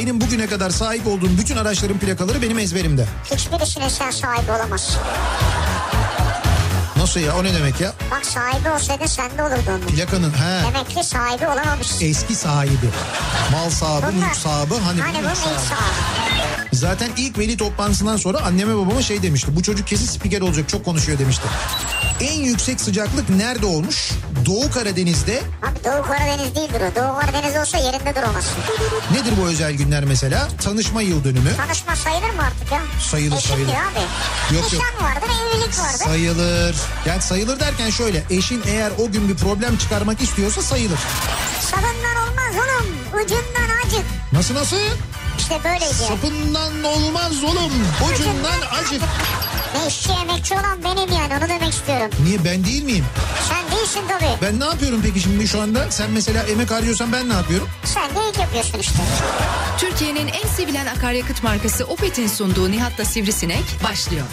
benim bugüne kadar sahip olduğum bütün araçların plakaları benim ezberimde. Hiçbirisine sen sahibi olamazsın. Nasıl ya o ne demek ya? Bak sahibi olsaydı sende olurdu onun. Plakanın he. Demek ki sahibi olamamışsın. Eski sahibi. Mal sahibi, Bunlar- mülk sahibi. Hani, Hani bu mülk sahibi. sahibi. Zaten ilk veli toplantısından sonra anneme babama şey demişti. Bu çocuk kesin spiker olacak çok konuşuyor demişti. En yüksek sıcaklık nerede olmuş? Doğu Karadeniz'de. Abi Doğu Karadeniz değildir o. Doğu Karadeniz olsa yerinde duramazsın. Nedir bu özel günler mesela? Tanışma yıl dönümü. Tanışma sayılır mı artık ya? Sayılır, Eşim sayılır. abi. Yok, yok. Nişan vardır, evlilik vardır. Sayılır. Yani sayılır derken şöyle. Eşin eğer o gün bir problem çıkarmak istiyorsa sayılır. Sabından olmaz oğlum. Ucundan acık. Nasıl nasıl? İşte böyleydi. Sapından olmaz oğlum. Ucundan acık. Ne işçi emekçi olan benim yani onu demek istiyorum. Niye ben değil miyim? Sen değilsin tabii. Ben ne yapıyorum peki şimdi şu anda? Sen mesela emek harcıyorsan ben ne yapıyorum? Sen de ilk yapıyorsun işte. Türkiye'nin en sevilen akaryakıt markası Opet'in sunduğu Nihat'la Sivrisinek başlıyor.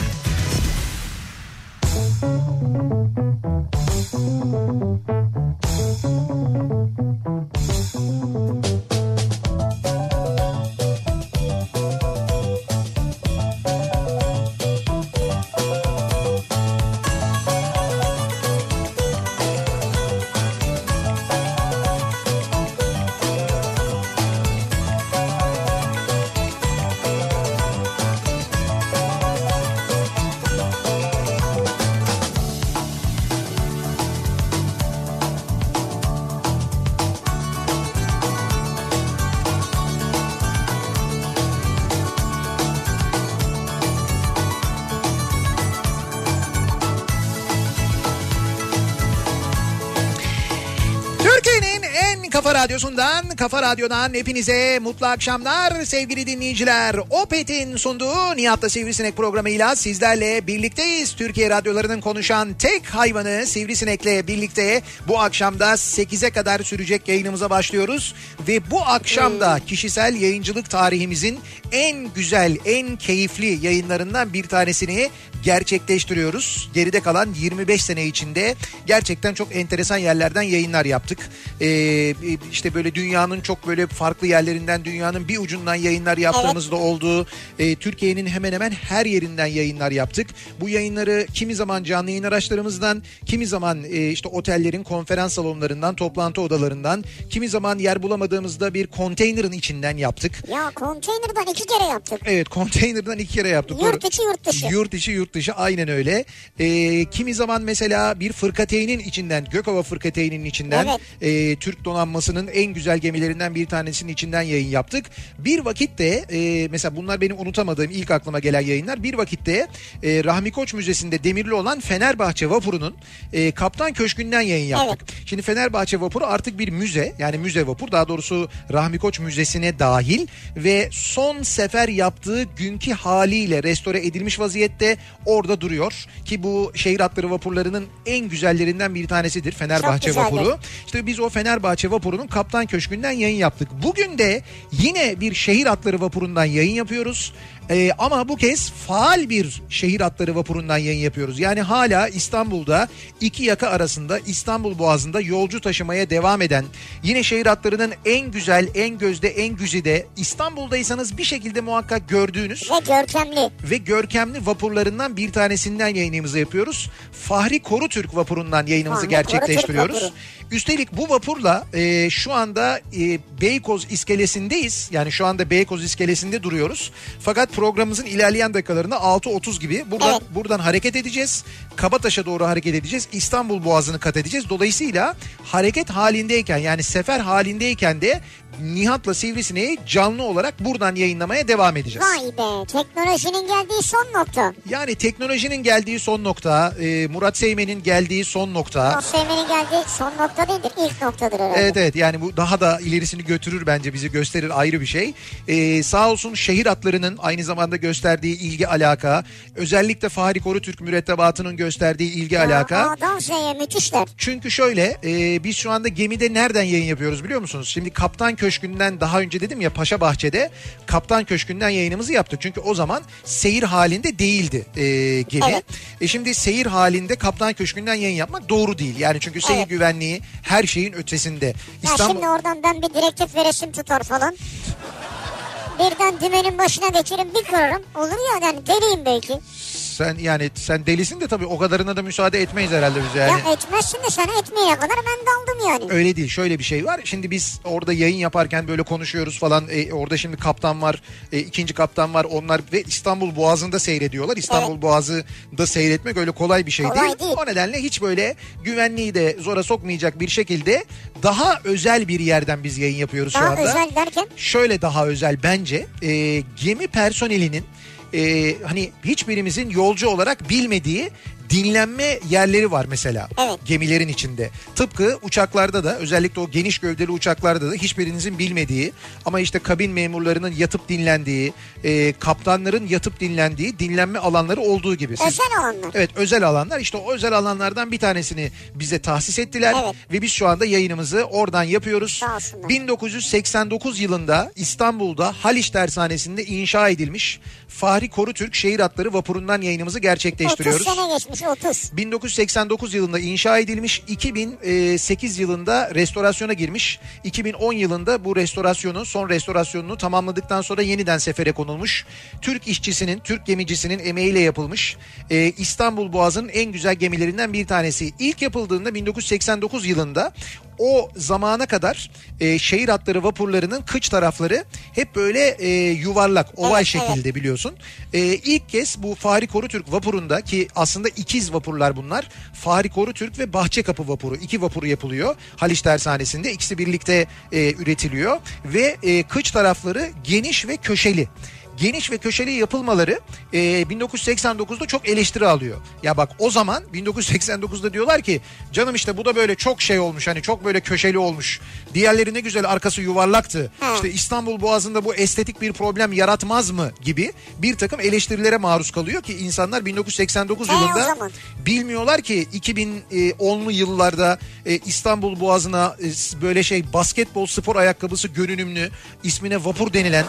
Radyosundan, kafa radyodan hepinize mutlu akşamlar sevgili dinleyiciler. Opet'in sunduğu Nihat'ta Sivrisinek programıyla sizlerle birlikteyiz. Türkiye radyolarının konuşan tek hayvanı Sivrisinek'le birlikte bu akşamda 8'e kadar sürecek yayınımıza başlıyoruz. Ve bu akşam da kişisel yayıncılık tarihimizin en güzel, en keyifli yayınlarından bir tanesini gerçekleştiriyoruz. Geride kalan 25 sene içinde gerçekten çok enteresan yerlerden yayınlar yaptık. Ee, işte böyle dünyanın çok böyle farklı yerlerinden dünyanın bir ucundan yayınlar yaptığımız da oldu. Ee, Türkiye'nin hemen hemen her yerinden yayınlar yaptık. Bu yayınları kimi zaman canlı yayın araçlarımızdan, kimi zaman e, işte otellerin konferans salonlarından, toplantı odalarından, kimi zaman yer bulamadığımızda bir konteynerin içinden yaptık. Ya konteynerden iki kere yaptık. Evet konteynerden iki kere yaptık. Yurt içi yurt dışı. Yurt içi yurt dışı aynen öyle. Ee, kimi zaman mesela bir fırkateynin içinden Gökova fırkateyninin içinden e, Türk donanmasının en güzel gemilerinden bir tanesinin içinden yayın yaptık. Bir vakitte e, mesela bunlar benim unutamadığım ilk aklıma gelen yayınlar. Bir vakitte e, Rahmi Koç Müzesi'nde demirli olan Fenerbahçe vapurunun e, Kaptan Köşkü'nden yayın yaptık. Şimdi Fenerbahçe vapuru artık bir müze yani müze vapur daha doğrusu Rahmi Koç Müzesi'ne dahil ve son sefer yaptığı günkü haliyle restore edilmiş vaziyette orada duruyor ki bu şehir hatları vapurlarının en güzellerinden bir tanesidir Fenerbahçe vapuru. İşte biz o Fenerbahçe vapurunun Kaptan Köşkü'nden yayın yaptık. Bugün de yine bir şehir hatları vapurundan yayın yapıyoruz. Ee, ama bu kez faal bir şehir hatları vapurundan yayın yapıyoruz. Yani hala İstanbul'da iki yaka arasında İstanbul Boğazı'nda yolcu taşımaya devam eden yine şehir hatlarının en güzel, en gözde, en güzide İstanbul'daysanız bir şekilde muhakkak gördüğünüz Ve görkemli. ve görkemli vapurlarından bir tanesinden yayınımızı yapıyoruz. Fahri Korutürk vapurundan yayınımızı Fahri gerçekleştiriyoruz. Korutürk vapuru. Üstelik bu vapurla e, şu anda e, Beykoz iskelesindeyiz. Yani şu anda Beykoz iskelesinde duruyoruz. Fakat programımızın ilerleyen dakikalarında 6.30 gibi buradan Evet. buradan hareket edeceğiz. Kabataş'a doğru hareket edeceğiz. İstanbul Boğazı'nı kat edeceğiz. Dolayısıyla hareket halindeyken yani sefer halindeyken de Nihat'la Sivrisineği canlı olarak buradan yayınlamaya devam edeceğiz. Vay be teknolojinin geldiği son nokta. Yani teknolojinin geldiği son nokta, e, Murat Seymen'in geldiği son nokta. O sevmenin geldiği son nokta değildir. ilk noktadır herhalde. Evet evet yani bu daha da ilerisini götürür bence bizi gösterir ayrı bir şey. Ee, sağ olsun şehir hatlarının aynı zamanda gösterdiği ilgi alaka. Özellikle Fahri Korutürk mürettebatının gösterdiği ilgi alaka. A'dan Z'ye müthişler. Çünkü şöyle e, biz şu anda gemide nereden yayın yapıyoruz biliyor musunuz? Şimdi Kaptan Köşkü'nden daha önce dedim ya Paşa Bahçe'de Kaptan Köşkü'nden yayınımızı yaptık. Çünkü o zaman seyir halinde değildi e, gemi. Evet. E şimdi seyir halinde Kaptan Köşkü'nden yayın yapmak doğru değil. Yani çünkü seyir Evet. güvenliği her şeyin ötesinde. Ya şimdi oradan ben bir direktif veresim tutar falan. birden dümenin başına geçerim bir kırarım. Olur ya yani deliyim belki. Sen yani sen delisin de tabii o kadarına da müsaade etmeyiz herhalde biz yani. Ya etmezsin de sen etmeyene kadar ben daldım yani. Öyle değil şöyle bir şey var. Şimdi biz orada yayın yaparken böyle konuşuyoruz falan. E, orada şimdi kaptan var, e, ikinci kaptan var. Onlar ve İstanbul Boğazı'nda seyrediyorlar. İstanbul Evet. Boğazı'da seyretmek öyle kolay bir şey Kolay değil. değil. O nedenle hiç böyle güvenliği de zora sokmayacak bir şekilde daha özel bir yerden biz yayın yapıyoruz şu Daha anda. özel derken Şöyle daha özel bence. E, gemi personelinin e, hani hiçbirimizin yolcu olarak bilmediği dinlenme yerleri var mesela Evet. gemilerin içinde. Tıpkı uçaklarda da özellikle o geniş gövdeli uçaklarda da hiçbirinizin bilmediği ama işte kabin memurlarının yatıp dinlendiği, e, kaptanların yatıp dinlendiği dinlenme alanları olduğu gibi. Siz- özel alanlar. Evet özel alanlar işte o özel alanlardan bir tanesini bize tahsis ettiler Evet. ve biz şu anda yayınımızı oradan yapıyoruz. Sağ olsunlar. 1989 yılında İstanbul'da Haliç Tersanesi'nde inşa edilmiş Fahri Korutürk Şehir Hatları vapurundan yayınımızı 30 gerçekleştiriyoruz. sene geçmiş 30. 1989 yılında inşa edilmiş, 2008 yılında restorasyona girmiş. 2010 yılında bu restorasyonu, son restorasyonunu tamamladıktan sonra yeniden sefere konulmuş. Türk işçisinin, Türk gemicisinin emeğiyle yapılmış. Ee, İstanbul Boğazı'nın en güzel gemilerinden bir tanesi. İlk yapıldığında 1989 yılında o zamana kadar e, şehir hatları vapurlarının kıç tarafları hep böyle e, yuvarlak, oval Evet, şekilde biliyorsun. E, ilk kez bu Fahri Korutürk vapurunda ki aslında ikiz vapurlar bunlar. Fahri Korutürk ve Bahçekapı vapuru. iki vapuru yapılıyor Haliç Tersanesi'nde. İkisi birlikte e, üretiliyor ve e, kıç tarafları geniş ve köşeli geniş ve köşeli yapılmaları e, 1989'da çok eleştiri alıyor. Ya bak o zaman 1989'da diyorlar ki canım işte bu da böyle çok şey olmuş hani çok böyle köşeli olmuş. Diğerleri ne güzel arkası yuvarlaktı. Ha. İşte İstanbul Boğazı'nda bu estetik bir problem yaratmaz mı gibi bir takım eleştirilere maruz kalıyor ki insanlar 1989 He, o yılında bilmiyorlar ki 2010'lu yıllarda e, İstanbul Boğazı'na e, böyle şey basketbol spor ayakkabısı görünümlü ismine vapur denilen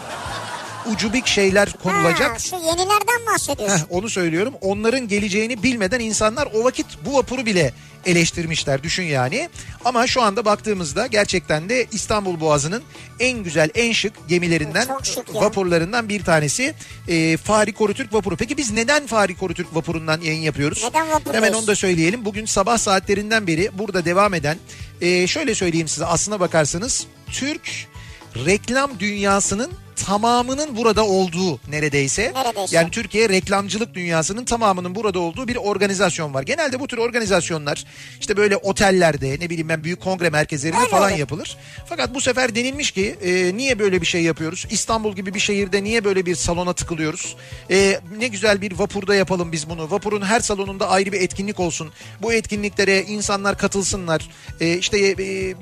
ucubik şeyler konulacak. Ha, şu yenilerden bahsediyorsun. Heh, onu söylüyorum. Onların geleceğini bilmeden insanlar o vakit bu vapuru bile eleştirmişler düşün yani. Ama şu anda baktığımızda gerçekten de İstanbul Boğazı'nın en güzel en şık gemilerinden şık ya. vapurlarından bir tanesi e, Fahri Korutürk vapuru. Peki biz neden Fahri Korutürk vapurundan yayın yapıyoruz? Neden vapurdayız? Hemen onu da söyleyelim. Bugün sabah saatlerinden beri burada devam eden e, şöyle söyleyeyim size aslına bakarsanız Türk reklam dünyasının tamamının burada olduğu neredeyse. Neredeyse. Yani Türkiye reklamcılık dünyasının tamamının burada olduğu bir organizasyon var. Genelde bu tür organizasyonlar işte böyle otellerde ne bileyim ben büyük kongre merkezlerinde Öyle falan yapılır. Fakat bu sefer denilmiş ki e, niye böyle bir şey yapıyoruz? İstanbul gibi bir şehirde niye böyle bir salona tıkılıyoruz? E, ne güzel bir vapurda yapalım biz bunu. Vapurun her salonunda ayrı bir etkinlik olsun. Bu etkinliklere insanlar katılsınlar. E, işte e,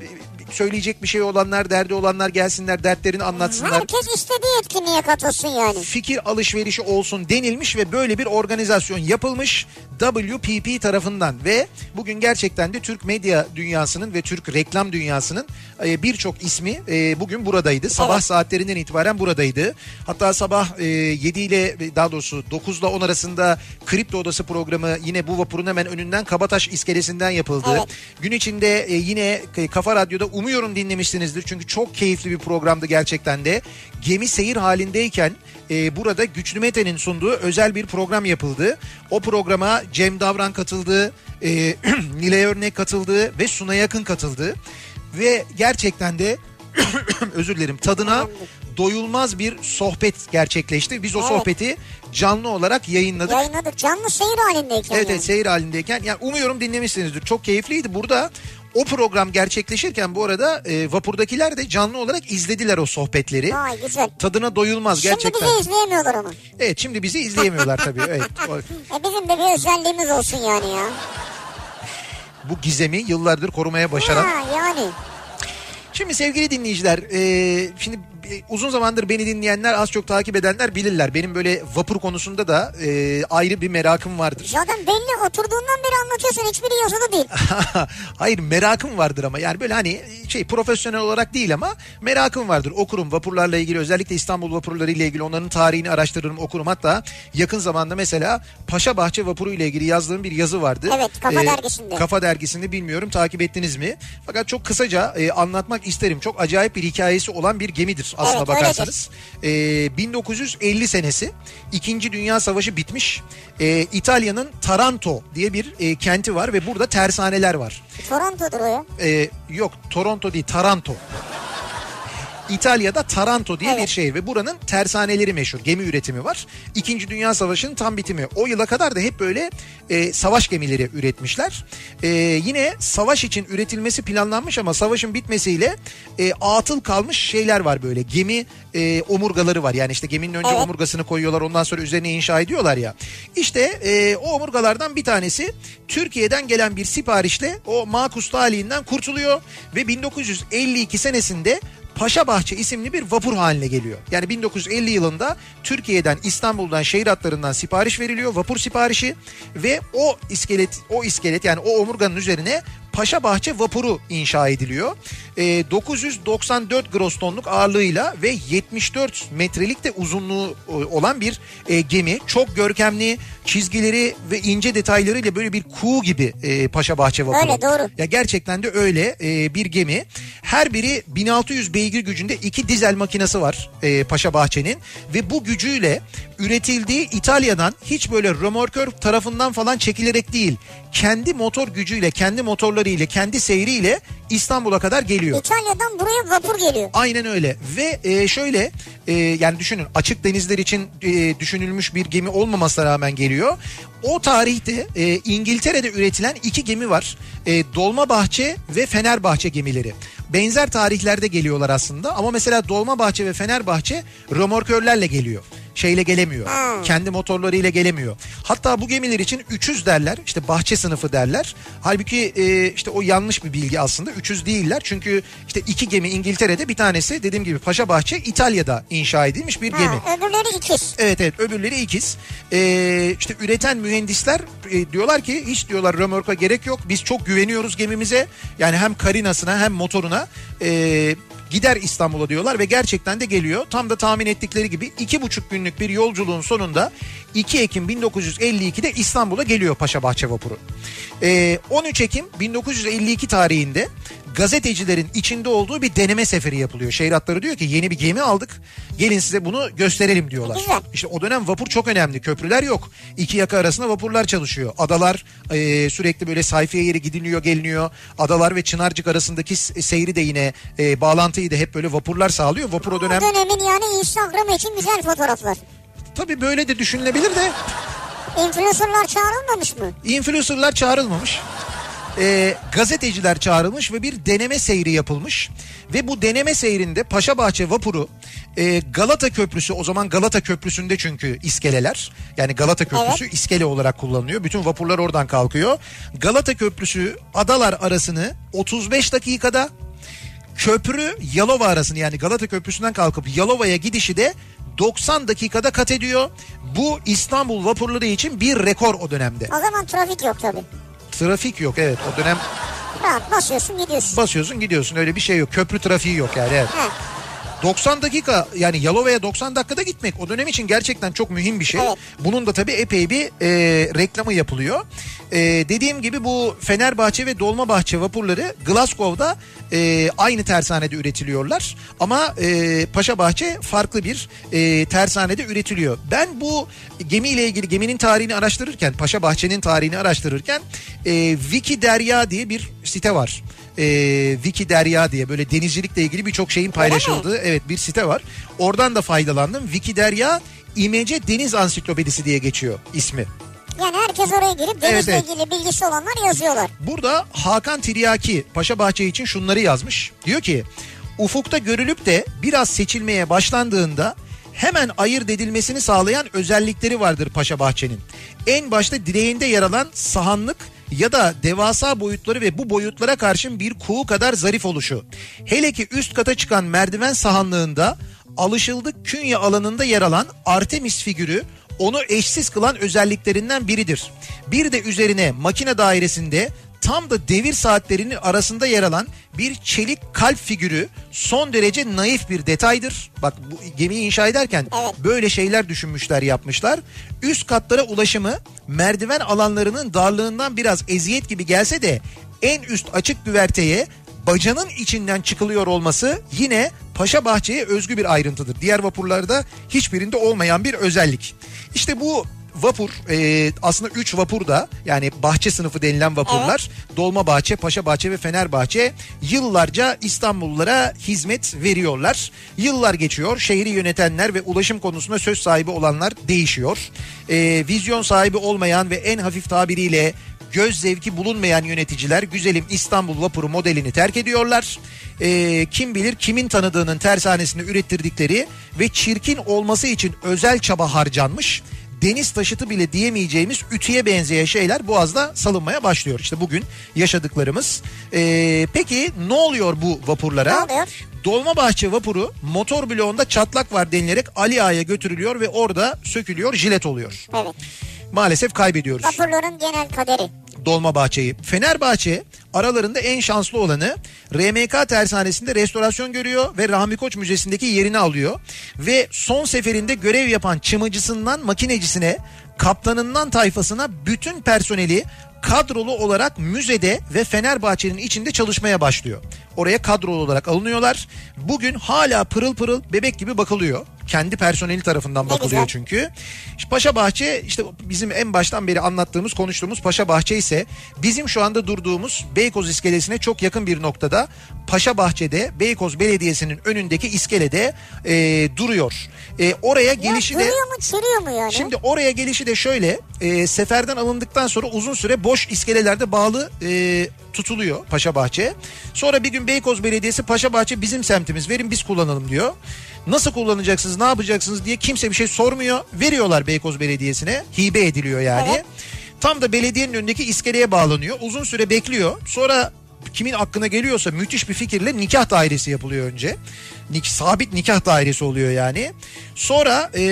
söyleyecek bir şey olanlar, derdi olanlar gelsinler, dertlerini anlatsınlar Herkes istediği etkinliğe katılsın yani. fikir alışverişi olsun denilmiş ve böyle bir organizasyon yapılmış WPP tarafından ve bugün gerçekten de Türk medya dünyasının ve Türk reklam dünyasının e, birçok ismi e, bugün buradaydı. Sabah Evet. saatlerinden itibaren buradaydı. Hatta sabah e, 7 ile daha doğrusu 9 ile 10 arasında Kripto Odası programı yine bu vapurun hemen önünden Kabataş iskelesinden yapıldı. Evet. Gün içinde e, yine Kafa Radyo'da umuyorum dinlemişsinizdir. Çünkü çok keyifli bir programdı gerçekten de. Gemi seyir halindeyken e, burada Güçlü Mete'nin sunduğu özel bir program yapıldı. O programa Cem Davran katıldı, e, Nilay Örnek katıldı ve Suna Yakın katıldı. Ve gerçekten de özür dilerim tadına doyulmaz bir sohbet gerçekleşti. Biz o Evet. sohbeti canlı olarak yayınladık. Yayınladık canlı seyir halindeyken. Evet, yani. evet seyir halindeyken. Yani umuyorum dinlemişsinizdir. Çok keyifliydi. Burada o program gerçekleşirken bu arada e, vapurdakiler de canlı olarak izlediler o sohbetleri. Vay güzel. Tadına doyulmaz gerçekten. Şimdi bizi izleyemiyorlar onu. Evet şimdi bizi izleyemiyorlar tabii. Evet. E bizim de bir özelliğimiz olsun yani ya. Bu gizemi yıllardır korumaya başaran. Ha yani. Şimdi sevgili dinleyiciler, e, şimdi uzun zamandır beni dinleyenler, az çok takip edenler bilirler. Benim böyle vapur konusunda da e, ayrı bir merakım vardır. Zaten belli oturduğundan beri anlatıyorsun hiçbiri yazılı değil. Hayır merakım vardır ama yani böyle hani şey profesyonel olarak değil ama merakım vardır. Okurum vapurlarla ilgili özellikle İstanbul vapurları ile ilgili onların tarihini araştırırım okurum. Hatta yakın zamanda mesela Paşa Bahçe vapuru ile ilgili yazdığım bir yazı vardı. Evet, Kafa Dergisi'nde. Kafa dergisinde bilmiyorum takip ettiniz mi? Fakat çok kısaca e, anlatmak isterim. Çok acayip bir hikayesi olan bir gemidir aslına Evet, bakarsanız. Ee, 1950 senesi İkinci Dünya Savaşı bitmiş. Ee, İtalya'nın Taranto diye bir e, kenti var ve burada tersaneler var. Toronto'dur o ya. Ee, yok Toronto değil Taranto. İtalya'da Taranto diye Evet. bir şehir ve buranın tersaneleri meşhur. Gemi üretimi var. İkinci Dünya Savaşı'nın tam bitimi. O yıla kadar da hep böyle e, savaş gemileri üretmişler. E, yine savaş için üretilmesi planlanmış ama savaşın bitmesiyle e, atıl kalmış şeyler var böyle. Gemi e, omurgaları var. Yani işte geminin önce Evet. omurgasını koyuyorlar ondan sonra üzerine inşa ediyorlar ya. İşte e, o omurgalardan bir tanesi Türkiye'den gelen bir siparişle o makus talihinden kurtuluyor ve 1952 senesinde Paşabahçe isimli bir vapur haline geliyor. Yani 1950 yılında Türkiye'den İstanbul'dan şehir hatlarından sipariş veriliyor vapur siparişi ve o iskelet o iskelet yani o omurganın üzerine Paşabahçe vapuru inşa ediliyor. Ee, 994 gross tonluk ağırlığıyla ve 74 metrelik de uzunluğu e, olan bir e, gemi. Çok görkemli çizgileri ve ince detaylarıyla böyle bir kuğu gibi e, Paşabahçe vapuru. Öyle, doğru. Ya gerçekten de öyle e, bir gemi. Her biri 1600 beygir gücünde iki dizel makinesi var e, Paşa Bahçe'nin ve bu gücüyle üretildiği İtalya'dan hiç böyle römorkör tarafından falan çekilerek değil kendi motor gücüyle, kendi motorlarıyla, kendi seyriyle İstanbul'a kadar geliyor. İtalya'dan buraya vapur geliyor. Aynen öyle ve e, şöyle e, yani düşünün açık denizler için e, düşünülmüş bir gemi olmamasına rağmen geliyor. O tarihte e, İngiltere'de üretilen iki gemi var. E, Dolmabahçe ve Fenerbahçe gemileri. Benzer tarihlerde geliyorlar aslında ama mesela Dolmabahçe ve Fenerbahçe römorkörlerle geliyor. Şeyle gelemiyor. Ha. Kendi motorlarıyla gelemiyor. Hatta bu gemiler için 300 derler. işte bahçe sınıfı derler. Halbuki e, işte o yanlış bir bilgi aslında. 300 değiller. Çünkü işte iki gemi İngiltere'de bir tanesi dediğim gibi Paşa Bahçe İtalya'da inşa edilmiş bir gemi. Ha, öbürleri ikiz. Evet evet öbürleri ikiz. Ee, işte üreten mühendisler e, diyorlar ki hiç diyorlar römorka gerek yok. Biz çok güveniyoruz gemimize. Yani hem karinasına hem motoruna e, gider İstanbul'a diyorlar ve gerçekten de geliyor. Tam da tahmin ettikleri gibi iki buçuk günlük bir yolculuğun sonunda 2 Ekim 1952'de İstanbul'a geliyor Paşa Bahçe vapuru. Ee, 13 Ekim 1952 tarihinde gazetecilerin içinde olduğu bir deneme seferi yapılıyor. Şehir hatları diyor ki yeni bir gemi aldık. Gelin size bunu gösterelim diyorlar. İşte o dönem vapur çok önemli. Köprüler yok. İki yaka arasında vapurlar çalışıyor. Adalar e, sürekli böyle sayfiye yeri gidiliyor geliniyor. Adalar ve Çınarcık arasındaki seyri de yine e, bağlantıyı da hep böyle vapurlar sağlıyor. Vapur o dönem O dönemin yani Instagram için güzel fotoğraflar. tabii böyle de düşünülebilir de Influencerlar çağrılmamış mı? influencerlar çağrılmamış. E, gazeteciler çağrılmış ve bir deneme seyri yapılmış. Ve bu deneme seyrinde Paşabahçe vapuru e, Galata Köprüsü o zaman Galata Köprüsü'nde çünkü iskeleler. Yani Galata Köprüsü iskele olarak kullanılıyor. Bütün vapurlar oradan kalkıyor. Galata Köprüsü adalar arasını 35 dakikada köprü Yalova arasını yani Galata Köprüsü'nden kalkıp Yalova'ya gidişi de 90 dakikada kat ediyor. Bu İstanbul vapurları için bir rekor o dönemde. O zaman trafik yok tabii. Trafik yok evet o dönem Rahat basıyorsun gidiyorsun. basıyorsun gidiyorsun öyle bir şey yok. Köprü trafiği yok yani evet. Ha. 90 dakika yani Yalova'ya 90 dakikada gitmek o dönem için gerçekten çok mühim bir şey. Evet. Bunun da tabii epey bir e, reklamı yapılıyor. E, dediğim gibi bu Fenerbahçe ve Dolmabahçe vapurları Glasgow'da e, aynı tersanede üretiliyorlar. Ama e, Paşabahçe farklı bir e, tersanede üretiliyor. Ben bu gemiyle ilgili geminin tarihini araştırırken Paşabahçe'nin tarihini araştırırken e, Wiki Derya diye bir site var e, Wiki Derya diye böyle denizcilikle ilgili birçok şeyin paylaşıldığı evet bir site var. Oradan da faydalandım. Wiki Derya İmece Deniz Ansiklopedisi diye geçiyor ismi. Yani herkes oraya girip denizle Evet, ilgili bilgisi olanlar yazıyorlar. Burada Hakan Tiryaki Paşabahçe için şunları yazmış. Diyor ki ufukta görülüp de biraz seçilmeye başlandığında hemen ayırt edilmesini sağlayan özellikleri vardır Paşabahçe'nin. En başta direğinde yer alan sahanlık ya da devasa boyutları ve bu boyutlara karşın bir kuğu kadar zarif oluşu. Hele ki üst kata çıkan merdiven sahanlığında alışıldık künye alanında yer alan Artemis figürü onu eşsiz kılan özelliklerinden biridir. Bir de üzerine makine dairesinde tam da devir saatlerinin arasında yer alan bir çelik kalp figürü son derece naif bir detaydır. Bak bu gemiyi inşa ederken böyle şeyler düşünmüşler yapmışlar. Üst katlara ulaşımı merdiven alanlarının darlığından biraz eziyet gibi gelse de en üst açık güverteye bacanın içinden çıkılıyor olması yine Paşa Bahçe'ye özgü bir ayrıntıdır. Diğer vapurlarda hiçbirinde olmayan bir özellik. İşte bu vapur e, aslında 3 vapur da yani bahçe sınıfı denilen vapurlar Dolmabahçe, Paşabahçe ve Fenerbahçe yıllarca İstanbullulara hizmet veriyorlar. Yıllar geçiyor şehri yönetenler ve ulaşım konusunda söz sahibi olanlar değişiyor. E, vizyon sahibi olmayan ve en hafif tabiriyle göz zevki bulunmayan yöneticiler güzelim İstanbul vapuru modelini terk ediyorlar. Ee, kim bilir kimin tanıdığının tersanesini ürettirdikleri ve çirkin olması için özel çaba harcanmış deniz taşıtı bile diyemeyeceğimiz ütüye benzeyen şeyler Boğaz'da salınmaya başlıyor. İşte bugün yaşadıklarımız. Ee, peki ne oluyor bu vapurlara? Ne oluyor? Dolmabahçe vapuru motor bloğunda çatlak var denilerek Ali Ağa'ya götürülüyor ve orada sökülüyor jilet oluyor. Evet. Maalesef kaybediyoruz. Vapurların genel kaderi. Dolmabahçe'yi. Fenerbahçe aralarında en şanslı olanı RMK tersanesinde restorasyon görüyor ve Rahmi Koç Müzesi'ndeki yerini alıyor. Ve son seferinde görev yapan çımıcısından makinecisine, kaptanından tayfasına bütün personeli kadrolu olarak müzede ve Fenerbahçe'nin içinde çalışmaya başlıyor. Oraya kadrolu olarak alınıyorlar. Bugün hala pırıl pırıl bebek gibi bakılıyor. Kendi personeli tarafından bakılıyor çünkü. İşte Paşa Bahçe işte bizim en baştan beri anlattığımız konuştuğumuz Paşa Bahçe ise bizim şu anda durduğumuz Beykoz iskelesine çok yakın bir noktada Paşa Bahçe'de Beykoz Belediyesi'nin önündeki iskelede e, duruyor. E, oraya gelişi ya de duruyor mu çürüyor mu yani? Şimdi oraya gelişi de şöyle e, seferden alındıktan sonra uzun süre boş iskelelerde bağlı e, tutuluyor Paşa Bahçe. Sonra bir gün Beykoz Belediyesi Paşa Bahçe bizim semtimiz verin biz kullanalım diyor. Nasıl kullanacaksınız ne yapacaksınız diye kimse bir şey sormuyor. Veriyorlar Beykoz Belediyesi'ne hibe ediliyor yani. Evet. Tam da belediyenin önündeki iskeleye bağlanıyor. Uzun süre bekliyor. Sonra kimin aklına geliyorsa müthiş bir fikirle nikah dairesi yapılıyor önce. Nik, sabit nikah dairesi oluyor yani. Sonra e,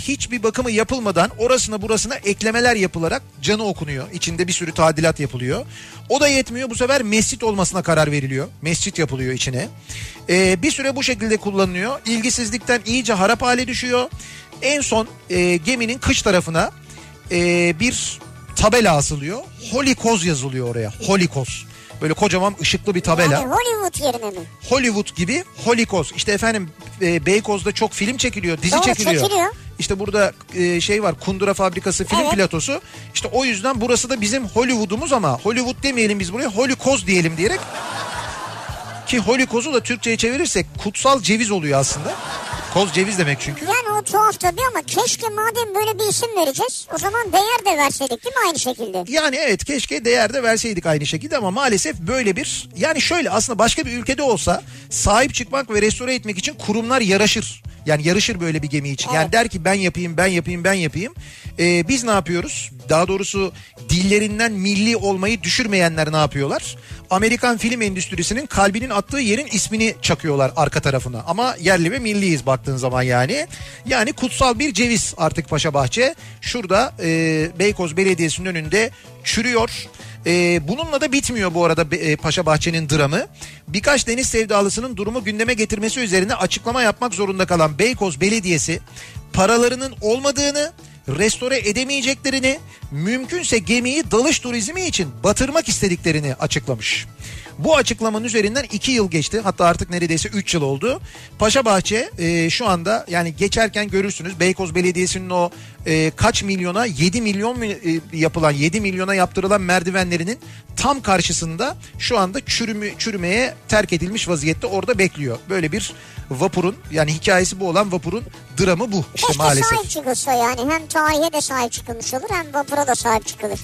hiçbir bakımı yapılmadan orasına burasına eklemeler yapılarak canı okunuyor. İçinde bir sürü tadilat yapılıyor. O da yetmiyor bu sefer mescit olmasına karar veriliyor. Mescit yapılıyor içine. E, bir süre bu şekilde kullanılıyor. İlgisizlikten iyice harap hale düşüyor. En son e, geminin kış tarafına e, bir tabela asılıyor. Holy Koz yazılıyor oraya. Holy Koz. Böyle kocaman ışıklı bir tabela. Yani Hollywood yerine mi? Hollywood gibi Holy Koz. İşte efendim e, Beykoz'da çok film çekiliyor, dizi Doğru, çekiliyor. çekiliyor. İşte burada e, şey var Kundura Fabrikası film Evet. platosu. İşte o yüzden burası da bizim Hollywood'umuz ama Hollywood demeyelim biz buraya Holy Koz diyelim diyerek. Ki Holy Koz'u da Türkçe'ye çevirirsek kutsal ceviz oluyor aslında. Koz ceviz demek çünkü. Yani o tuhaf tabii ama keşke madem böyle bir isim vereceğiz o zaman değer de verseydik değil mi aynı şekilde? Yani evet keşke değer de verseydik aynı şekilde ama maalesef böyle bir yani şöyle aslında başka bir ülkede olsa sahip çıkmak ve restore etmek için kurumlar yaraşır. Yani yarışır böyle bir gemi için. Yani Evet. der ki ben yapayım ben yapayım ben yapayım. Ee, biz ne yapıyoruz? Daha doğrusu dillerinden milli olmayı düşürmeyenler ne yapıyorlar? Amerikan film endüstrisinin kalbinin attığı yerin ismini çakıyorlar arka tarafına. Ama yerli ve milliyiz baktığın zaman yani. Yani kutsal bir ceviz artık Paşa Bahçe. Şurada e, Beykoz Belediyesi'nin önünde çürüyor. E, bununla da bitmiyor bu arada e, Paşa Bahçe'nin dramı. Birkaç deniz sevdalısının durumu gündeme getirmesi üzerine açıklama yapmak zorunda kalan Beykoz Belediyesi paralarının olmadığını, restore edemeyeceklerini, mümkünse gemiyi dalış turizmi için batırmak istediklerini açıklamış. Bu açıklamanın üzerinden 2 yıl geçti. Hatta artık neredeyse 3 yıl oldu. Paşabahçe e, şu anda yani geçerken görürsünüz Beykoz Belediyesi'nin o e, kaç milyona 7 milyon e, yapılan 7 milyona yaptırılan merdivenlerinin tam karşısında şu anda çürümü, çürümeye terk edilmiş vaziyette orada bekliyor. Böyle bir vapurun yani hikayesi bu olan vapurun dramı bu işte Keşke maalesef. sahip çıkılsa yani hem tarihe de sahip çıkılmış olur hem vapura da sahip çıkılır.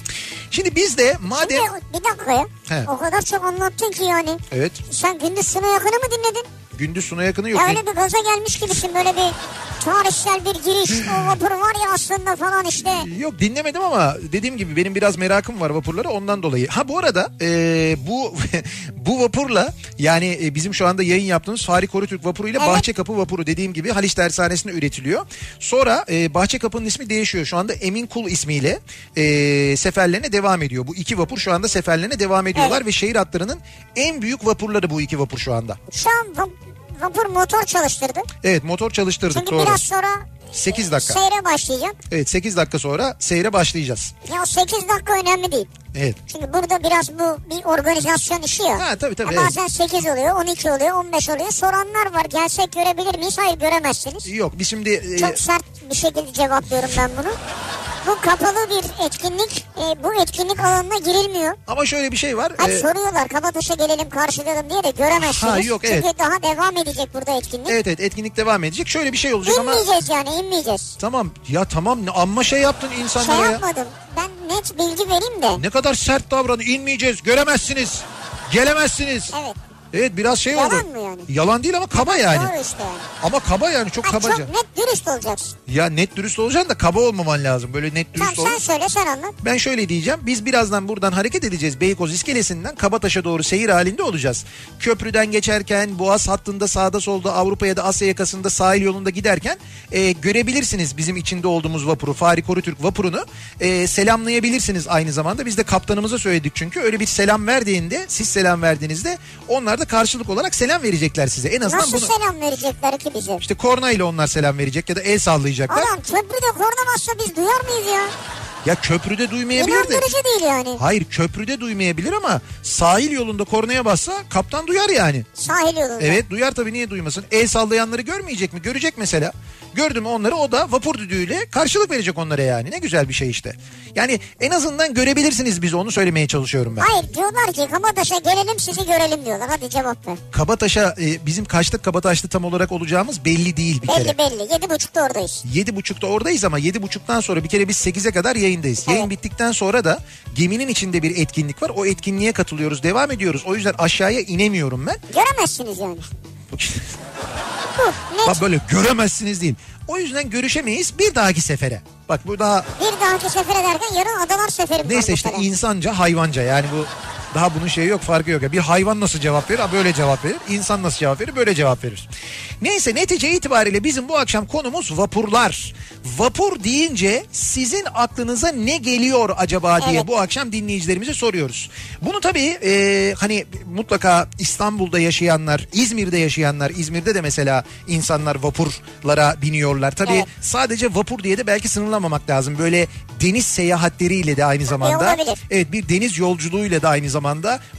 Şimdi biz de madem Şimdi bir dakika ya He. o kadar çok anlattın ki yani. evet Sen gündüz Suna yakını mı dinledin? Gündüz suna yakını yok. Ya öyle bir gaza gelmiş gibisin böyle bir tarihsel bir giriş. O vapur var ya aslında falan işte. Yok dinlemedim ama dediğim gibi benim biraz merakım var vapurlara ondan dolayı. Ha bu arada e, bu bu vapurla yani e, bizim şu anda yayın yaptığımız Fahri Korutürk vapuruyla Evet. Bahçe Kapı vapuru dediğim gibi Haliç Tersanesi'nde üretiliyor. Sonra e, Bahçe Kapı'nın ismi değişiyor. Şu anda Emin Kul ismiyle e, seferlerine devam ediyor. Bu iki vapur şu anda seferlerine devam ediyorlar Evet. ve şehir hatlarının en büyük vapurları bu iki vapur şu anda. Şu an vapur motor çalıştırdı. Evet motor çalıştırdık Çünkü doğru. biraz sonra 8 dakika. seyre başlayacak. Evet 8 dakika sonra seyre başlayacağız. Ya o 8 dakika önemli değil. Evet. Çünkü burada biraz bu bir organizasyon işi ya. Ha, tabii, tabii, evet. Bazen 8 oluyor, 12 oluyor, 15 oluyor. Soranlar var. Gelsek görebilir miyiz? Hayır göremezsiniz. Yok biz şimdi e, Çok sert bir şekilde cevaplıyorum ben bunu. Bu kapalı bir etkinlik. E, bu etkinlik alanına girilmiyor. ama şöyle bir şey var. Hani E, soruyorlar Kabataş'a gelelim karşılayalım diye de göremezsiniz. Ha, yok, evet. Çünkü daha devam edecek burada etkinlik. evet evet etkinlik devam edecek. Şöyle bir şey olacak ama İnmeyeceğiz yani inmeyeceğiz. tamam ya tamam amma şey yaptın Şey insanlara ya. yapmadım. Ben net bilgi vereyim de. Ne kadar sert davranın. inmeyeceğiz. Göremezsiniz. Gelemezsiniz. Evet. Evet biraz şey Yalan oldu. mı yani? Yalan değil ama kaba yani. Doğru işte yani. Ama kaba yani çok Ha, kabaca. çok net dürüst olacaksın. Ya net dürüst olacaksın da kaba olmaman lazım. Böyle net Tamam dürüst ol. sen söyle sen anlat. Ben şöyle diyeceğim. Biz birazdan buradan hareket edeceğiz. Beykoz iskelesinden Kabataş'a doğru seyir halinde olacağız. Köprüden geçerken Boğaz hattında sağda solda Avrupa ya da Asya yakasında sahil yolunda giderken e, görebilirsiniz bizim içinde olduğumuz vapuru. Fahri Korutürk vapurunu e, selamlayabilirsiniz aynı zamanda. Biz de kaptanımıza söyledik çünkü öyle bir selam verdiğinde siz selam verdiğinizde onlar da karşılık olarak selam verecekler size. En azından Nasıl bunu selam verecekler ki bize? işte korna ile onlar selam verecek ya da el sallayacaklar. Adam köprüde korna bassa biz duyar mıyız ya? Ya köprüde duymayabilir de. İnandırıcı değil yani. Hayır köprüde duymayabilir ama sahil yolunda kornaya bassa kaptan duyar yani. Sahil yolunda. Evet duyar tabii niye duymasın. El sallayanları görmeyecek mi? Görecek mesela. Gördü mü onları o da vapur düdüğüyle karşılık verecek onlara yani. Ne güzel bir şey işte. Yani en azından görebilirsiniz biz onu söylemeye çalışıyorum ben. Hayır diyorlar ki Kabataş'a gelelim sizi görelim diyorlar. Hadi cevap ver. Kabataş'a e, bizim kaçta Kabataş'ta tam olarak olacağımız belli değil bir kere. Belli belli. Yedi buçukta oradayız. Yedi buçukta oradayız ama yedi buçuktan sonra bir kere biz 8'e kadar yayındayız. Yayın Evet. bittikten sonra da geminin içinde bir etkinlik var. O etkinliğe katılıyoruz, devam ediyoruz. O yüzden aşağıya inemiyorum ben. Göremezsiniz yani. Bak böyle göremezsiniz değil. O yüzden görüşemeyiz bir dahaki sefere. Bak bu daha Bir dahaki sefere derken yarın adalar seferi neyse işte mesela? insanca hayvanca yani bu daha bunun şeyi yok farkı yok. Bir hayvan nasıl cevap verir? Böyle cevap verir. İnsan nasıl cevap verir? Böyle cevap verir. Neyse netice itibariyle bizim bu akşam konumuz vapurlar. Vapur deyince sizin aklınıza ne geliyor acaba diye Evet. bu akşam dinleyicilerimize soruyoruz. Bunu tabii e, hani mutlaka İstanbul'da yaşayanlar, İzmir'de yaşayanlar, İzmir'de de mesela insanlar vapurlara biniyorlar. Tabii Evet. sadece vapur diye de belki sınırlamamak lazım. Böyle deniz seyahatleriyle de aynı zamanda. olabilir. Evet bir deniz yolculuğuyla da aynı zamanda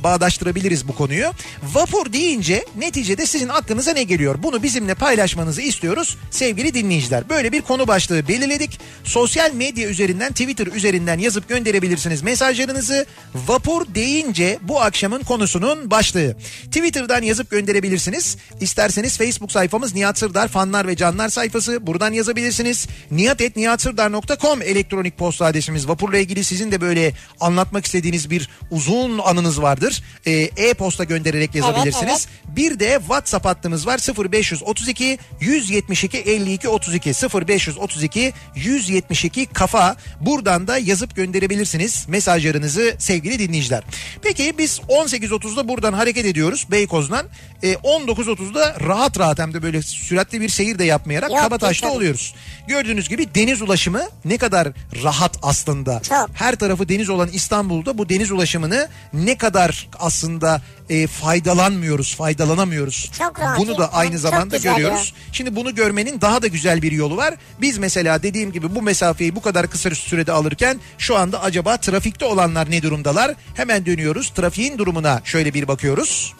bağdaştırabiliriz bu konuyu. Vapur deyince neticede sizin aklınıza ne geliyor? Bunu bizimle paylaşmanızı istiyoruz sevgili dinleyiciler. Böyle bir konu başlığı belirledik. Sosyal medya üzerinden Twitter üzerinden yazıp gönderebilirsiniz mesajlarınızı. Vapur deyince bu akşamın konusunun başlığı. Twitter'dan yazıp gönderebilirsiniz. İsterseniz Facebook sayfamız Nihat Sırdar fanlar ve canlar sayfası. Buradan yazabilirsiniz. nihatetnihatsırdar.com elektronik posta adresimiz. Vapurla ilgili sizin de böyle anlatmak istediğiniz bir uzun anınız vardır. Ee, E-posta göndererek yazabilirsiniz. Bir de WhatsApp hattımız var 0532 172 52 32 0532 172 kafa. Buradan da yazıp gönderebilirsiniz mesajlarınızı sevgili dinleyiciler. Peki biz 18.30'da buradan hareket ediyoruz Beykoz'dan. Ee, 19.30'da rahat rahat hem de böyle süratli bir seyir de yapmayarak Yok, Kabataş'ta tabii. oluyoruz. Gördüğünüz gibi deniz ulaşımı ne kadar rahat aslında. Çok. Her tarafı deniz olan İstanbul'da bu deniz ulaşımını ne kadar aslında e, faydalanmıyoruz, faydalanamıyoruz. Çok rahat Bunu da ya. aynı zamanda görüyoruz. Şimdi bunu görmenin daha da güzel bir yolu var. Biz mesela dediğim gibi bu mesafeyi bu kadar kısa sürede alırken şu anda acaba trafikte olanlar ne durumdalar? Hemen dönüyoruz. Trafiğin durumuna şöyle bir bakıyoruz.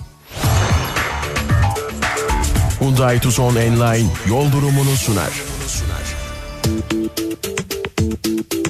Hyundai Tucson Enline yol durumunu sunar. Yüzde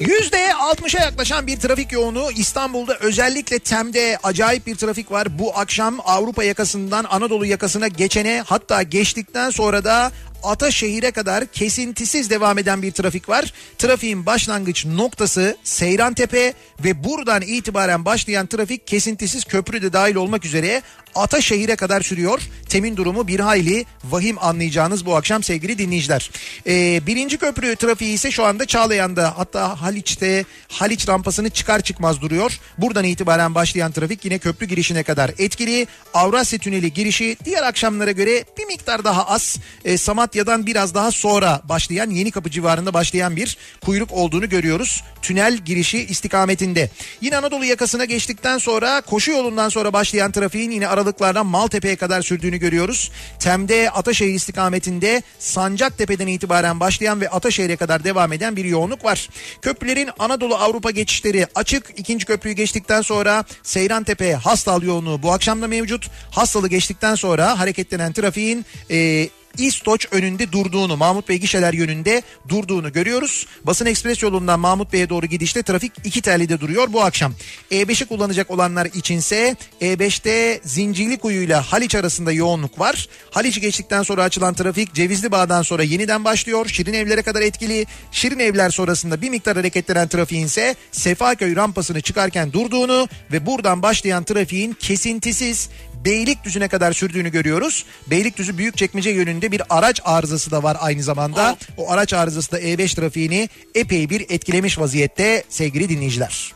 %60'a yaklaşan bir trafik yoğunluğu İstanbul'da özellikle Tem'de acayip bir trafik var. Bu akşam Avrupa yakasından Anadolu yakasına geçene hatta geçtikten sonra da Ataşehir'e kadar kesintisiz devam eden bir trafik var. Trafiğin başlangıç noktası Seyrantepe ve buradan itibaren başlayan trafik kesintisiz köprü de dahil olmak üzere Ataşehir'e kadar sürüyor. Temin durumu bir hayli vahim anlayacağınız bu akşam sevgili dinleyiciler. Ee, birinci köprü trafiği ise şu anda Çağlayan'da hatta Haliç'te Haliç rampasını çıkar çıkmaz duruyor. Buradan itibaren başlayan trafik yine köprü girişine kadar etkili. Avrasya Tüneli girişi diğer akşamlara göre bir miktar daha az. Ee, Samatya Malatya'dan biraz daha sonra başlayan Yeni Kapı civarında başlayan bir kuyruk olduğunu görüyoruz. Tünel girişi istikametinde. Yine Anadolu yakasına geçtikten sonra koşu yolundan sonra başlayan trafiğin yine aralıklardan Maltepe'ye kadar sürdüğünü görüyoruz. Tem'de Ataşehir istikametinde Sancaktepe'den itibaren başlayan ve Ataşehir'e kadar devam eden bir yoğunluk var. Köprülerin Anadolu Avrupa geçişleri açık. İkinci köprüyü geçtikten sonra Seyrantepe Hastal yoğunluğu bu akşam da mevcut. Hastalı geçtikten sonra hareketlenen trafiğin e, İstoç önünde durduğunu, Mahmut Bey gişeler yönünde durduğunu görüyoruz. Basın Ekspres yolundan Mahmut Bey'e doğru gidişte trafik iki tellide duruyor bu akşam. E5'i kullanacak olanlar içinse E5'te Zincirlikuyu ile Haliç arasında yoğunluk var. Haliç'i geçtikten sonra açılan trafik Cevizli Bağ'dan sonra yeniden başlıyor. Şirin Evler'e kadar etkili. Şirin Evler sonrasında bir miktar hareketlenen trafiğin ise Sefaköy rampasını çıkarken durduğunu ve buradan başlayan trafiğin kesintisiz Beylikdüzü'ne kadar sürdüğünü görüyoruz. Beylikdüzü Büyükçekmece yönünde bir araç arızası da var aynı zamanda. O araç arızası da E5 trafiğini epey bir etkilemiş vaziyette sevgili dinleyiciler.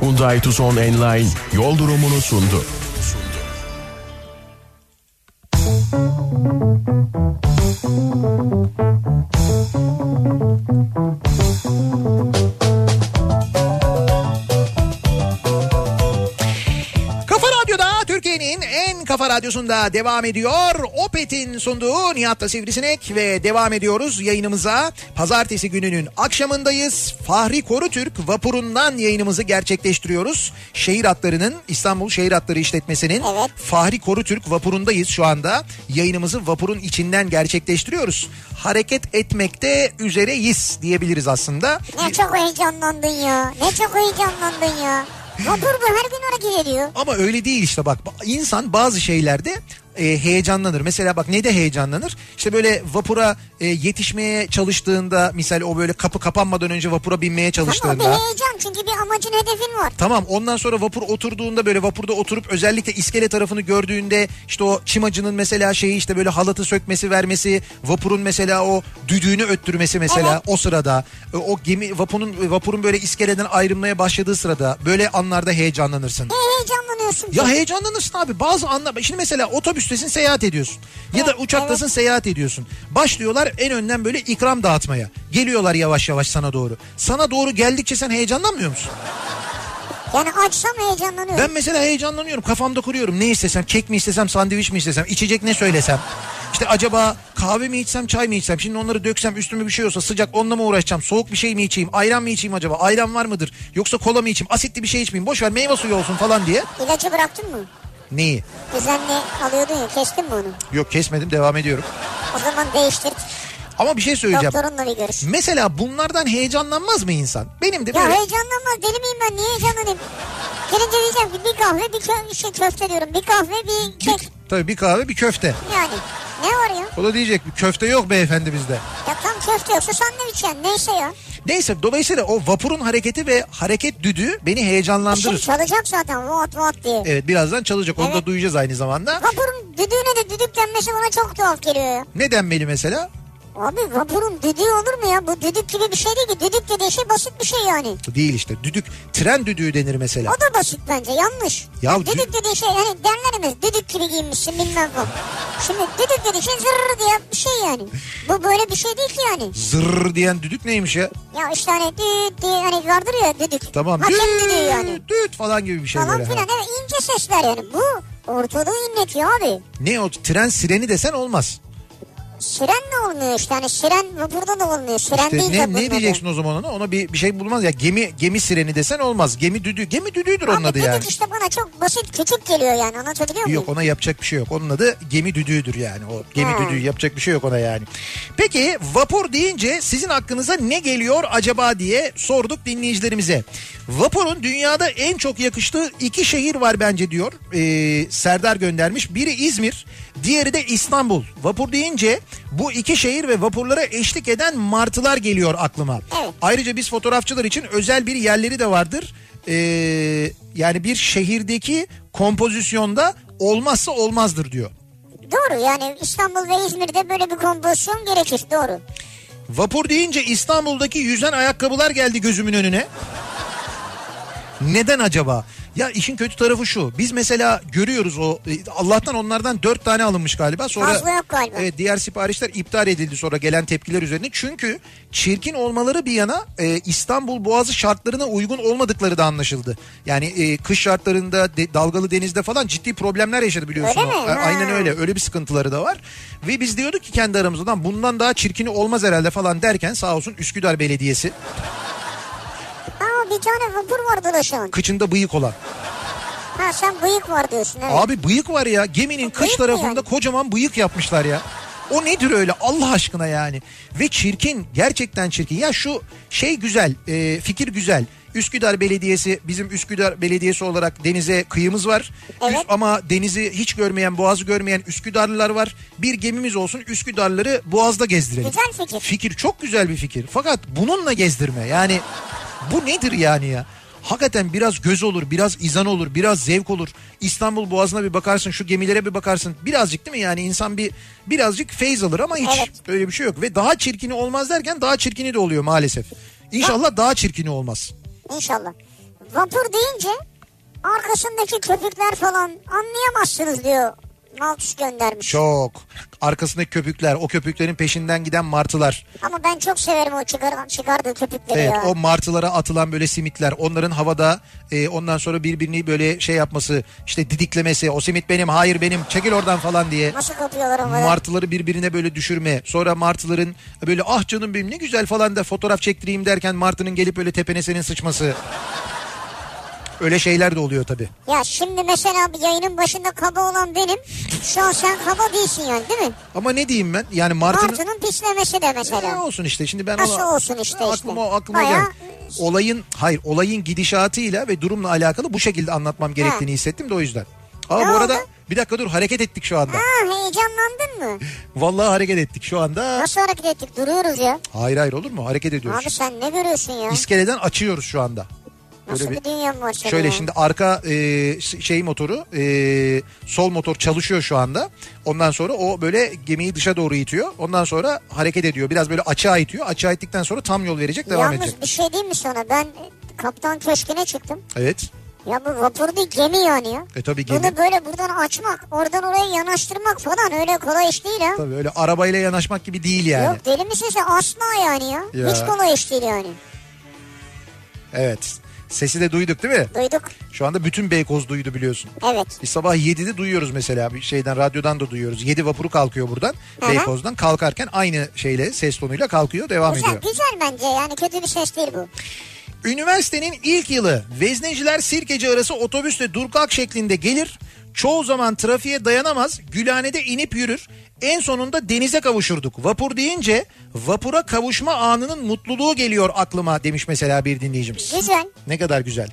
Hyundai Tucson Enline yol durumunu sundu. Kafa kafa radyosunda devam ediyor. Opet'in sunduğu Nihat'ta Sivrisinek ve devam ediyoruz yayınımıza. Pazartesi gününün akşamındayız. Fahri Korutürk vapurundan yayınımızı gerçekleştiriyoruz. Şehir hatlarının İstanbul Şehir Hatları işletmesinin Evet. Fahri Korutürk vapurundayız şu anda. Yayınımızı vapurun içinden gerçekleştiriyoruz. Hareket etmekte üzereyiz diyebiliriz aslında. Ne çok heyecanlandın ya. Ne çok heyecanlandın ya. Vapur bu her gün hareket ediyor. Ama öyle değil işte bak insan bazı şeylerde e, heyecanlanır. Mesela bak ne de heyecanlanır? İşte böyle vapura e, yetişmeye çalıştığında misal o böyle kapı kapanmadan önce vapura binmeye Ama o bir çalıştığında. heyecan çünkü bir amacın hedefin var. Tamam ondan sonra vapur oturduğunda böyle vapurda oturup özellikle iskele tarafını gördüğünde işte o çimacının mesela şeyi işte böyle halatı sökmesi vermesi vapurun mesela o düdüğünü öttürmesi mesela Evet. o sırada e, o gemi vapurun vapurun böyle iskeleden ayrılmaya başladığı sırada böyle anlarda heyecanlanırsın. Ne heyecanlanıyorsun? Ya heyecanlanırsın abi bazı anlar. Şimdi mesela otobüstesin seyahat ediyorsun. Ya da uçaktasın seyahat ediyorsun. Başlıyorlar en önden böyle ikram dağıtmaya. Geliyorlar yavaş yavaş sana doğru. Sana doğru geldikçe sen heyecanlanmıyor musun? Yani açsam heyecanlanıyorum. Ben mesela heyecanlanıyorum. Kafamda kuruyorum. Ne istesem? Kek mi istesem? Sandviç mi istesem? içecek ne söylesem? İşte acaba kahve mi içsem çay mı içsem? Şimdi onları döksem üstüme bir şey olsa sıcak onunla mı uğraşacağım? Soğuk bir şey mi içeyim? Ayran mı içeyim acaba? Ayran var mıdır? Yoksa kola mı içeyim? Asitli bir şey içmeyeyim. Boş ver meyve suyu olsun falan diye. İlacı bıraktın mı? Neyi? Düzenli alıyordun ya kestin mi onu? Yok kesmedim devam ediyorum. O zaman değiştir. Ama bir şey söyleyeceğim. Doktorunla bir görüş. Mesela bunlardan heyecanlanmaz mı insan? Benim de Ya böyle... heyecanlanmaz deli miyim ben niye heyecanlanayım? Gelince diyeceğim ki bir kahve bir kö şey, köfte diyorum. Bir kahve bir kek. Tabii bir kahve bir köfte. Yani ne var ya? O da diyecek bir köfte yok beyefendi bizde. Ya tam köfte yoksa sandviç yani neyse ya. Neyse dolayısıyla o vapurun hareketi ve hareket düdüğü beni Şimdi heyecanlandırır. çalacak zaten vat vat diye. Evet birazdan çalacak onu da Evet. duyacağız aynı zamanda. Vapurun düdüğüne de düdük denmesi bana çok tuhaf geliyor. Ne denmeli mesela? Abi vapurun düdüğü olur mu ya? Bu düdük gibi bir şey değil ki. Düdük dediği şey basit bir şey yani. Değil işte düdük tren düdüğü denir mesela. O da basit bence yanlış. Ya Ya dü- düdük dediği şey hani derler mi? Düdük gibi giyinmişsin bilmem ne. Şimdi düdük dediği şey zırr diye bir şey yani. Bu böyle bir şey değil ki yani. Zırr diyen düdük neymiş ya? Ya işte hani düt diye hani vardır ya düdük. Tamam. Hakem Düt, düdüğü yani. düt falan gibi bir şey Falan böyle. filan ha. evet ince sesler yani. Bu ortalığı inletiyor abi. Ne o tren sireni desen olmaz. Siren de olmuyor işte hani siren vapurda da olmuyor. Siren İşte değil ne, ne adı. diyeceksin o zaman ona? Ona bir, bir şey bulmaz ya. Gemi gemi sireni desen olmaz. Gemi düdüğü. Gemi düdüğüdür onun adı yani. işte bana çok basit küçük geliyor yani anlatabiliyor muyum? Yok ona yapacak bir şey yok. Onun adı gemi düdüğüdür yani. O gemi Ha. düdüğü yapacak bir şey yok ona yani. Peki vapur deyince sizin aklınıza ne geliyor acaba diye sorduk dinleyicilerimize. Vapurun dünyada en çok yakıştığı iki şehir var bence diyor. Ee, Serdar göndermiş. Biri İzmir, diğeri de İstanbul. Vapur deyince bu iki şehir ve vapurlara eşlik eden martılar geliyor aklıma. Evet. Ayrıca biz fotoğrafçılar için özel bir yerleri de vardır. Ee, yani bir şehirdeki kompozisyonda olmazsa olmazdır diyor. Doğru yani İstanbul ve İzmir'de böyle bir kompozisyon gerekir doğru. Vapur deyince İstanbul'daki yüzen ayakkabılar geldi gözümün önüne. Neden acaba? Ya işin kötü tarafı şu. Biz mesela görüyoruz o e, Allah'tan onlardan dört tane alınmış galiba. Sonra Fazla yok galiba. Evet diğer siparişler iptal edildi sonra gelen tepkiler üzerine. Çünkü çirkin olmaları bir yana e, İstanbul Boğazı şartlarına uygun olmadıkları da anlaşıldı. Yani e, kış şartlarında de- dalgalı denizde falan ciddi problemler yaşadı biliyorsun. Öyle o. mi? A- Aynen Ha. öyle. Öyle bir sıkıntıları da var. Ve biz diyorduk ki kendi aramızda "Lan bundan daha çirkini olmaz herhalde falan derken sağ olsun Üsküdar Belediyesi Bir tane vapur var dolaşan. kıçında bıyık olan. Ha sen bıyık var diyorsun evet. Abi bıyık var ya geminin kış Bıyık tarafında yani? kocaman bıyık yapmışlar ya. O nedir öyle Allah aşkına yani. Ve çirkin gerçekten çirkin. Ya şu şey güzel e, fikir güzel. Üsküdar Belediyesi bizim Üsküdar Belediyesi olarak denize kıyımız var. Evet. Üst- ama denizi hiç görmeyen boğazı görmeyen Üsküdarlılar var. Bir gemimiz olsun Üsküdarları boğazda gezdirelim. Güzel fikir. Fikir çok güzel bir fikir. Fakat bununla gezdirme yani bu nedir yani ya? Hakikaten biraz göz olur, biraz izan olur, biraz zevk olur. İstanbul Boğazı'na bir bakarsın, şu gemilere bir bakarsın. Birazcık değil mi yani insan bir birazcık feyz alır ama hiç Evet. öyle bir şey yok. Ve daha çirkini olmaz derken daha çirkini de oluyor maalesef. İnşallah daha çirkini olmaz. İnşallah. Vapur deyince arkasındaki köpükler falan anlayamazsınız diyor. Maltus göndermiş. Çok. Arkasındaki köpükler, o köpüklerin peşinden giden martılar. Ama ben çok severim o çıkar, çıkardığı köpükleri Evet ya. o martılara atılan böyle simitler onların havada e, ondan sonra birbirini böyle şey yapması işte didiklemesi o simit benim hayır benim çekil oradan falan diye Nasıl kapıyorlar havada? martıları birbirine böyle düşürme sonra martıların böyle ah canım benim ne güzel falan da fotoğraf çektireyim derken martının gelip böyle tepene senin sıçması öyle şeyler de oluyor tabi. Ya şimdi mesela bir yayının başında kaba olan benim. Şu an sen kaba değilsin yani değil mi? Ama ne diyeyim ben yani martının Martının pislemesi de Ne mesela. olsun işte şimdi ben Nasıl ona- olsun işte aklıma işte. aklıma Bayağı- gel. Olayın hayır olayın gidişatıyla ve durumla alakalı bu şekilde anlatmam gerektiğini hissettim de o yüzden. Aa Ne bu arada oldu? bir dakika dur hareket ettik şu anda. Ha heyecanlandın mı? Vallahi hareket ettik şu anda. Nasıl hareket ettik? Duruyoruz ya. Hayır hayır olur mu? Hareket ediyoruz. Abi sen ne görüyorsun ya? İskeleden açıyoruz şu anda. Nasıl Böyle bir dünya var senin Şöyle ya? şimdi arka e, şey motoru e, sol motor çalışıyor şu anda. Ondan sonra o böyle gemiyi dışa doğru itiyor. Ondan sonra hareket ediyor. Biraz böyle açığa itiyor. Açığa ittikten sonra tam yol verecek devam Yalnız edecek. bir şey diyeyim mi sana? Ben kaptan köşküne çıktım. Evet. Ya bu vapur değil gemi yani ya. E tabii gemi. Bunu böyle buradan açmak, oradan oraya yanaştırmak falan öyle kolay iş değil ha. Tabii öyle arabayla yanaşmak gibi değil yani. Yok deli misin sen asla yani ya. Ya. Hiç kolay iş değil yani. Evet. Sesi de duyduk değil mi? Duyduk. Şu anda bütün Beykoz duydu biliyorsun. Evet. Biz sabah 7'de duyuyoruz mesela bir şeyden radyodan da duyuyoruz. 7 vapuru kalkıyor buradan hı. Beykoz'dan. Kalkarken aynı şeyle ses tonuyla kalkıyor devam Güzel ediyor. güzel bence yani kötü bir ses değil bu. Üniversitenin ilk yılı Vezneciler Sirkeci arası otobüsle dur kalk şeklinde gelir. Çoğu zaman trafiğe dayanamaz Gülhane'de inip yürür. En sonunda denize kavuşurduk. Vapur deyince vapura kavuşma anının mutluluğu geliyor aklıma demiş mesela bir dinleyicimiz. Güzel. Ne kadar güzel.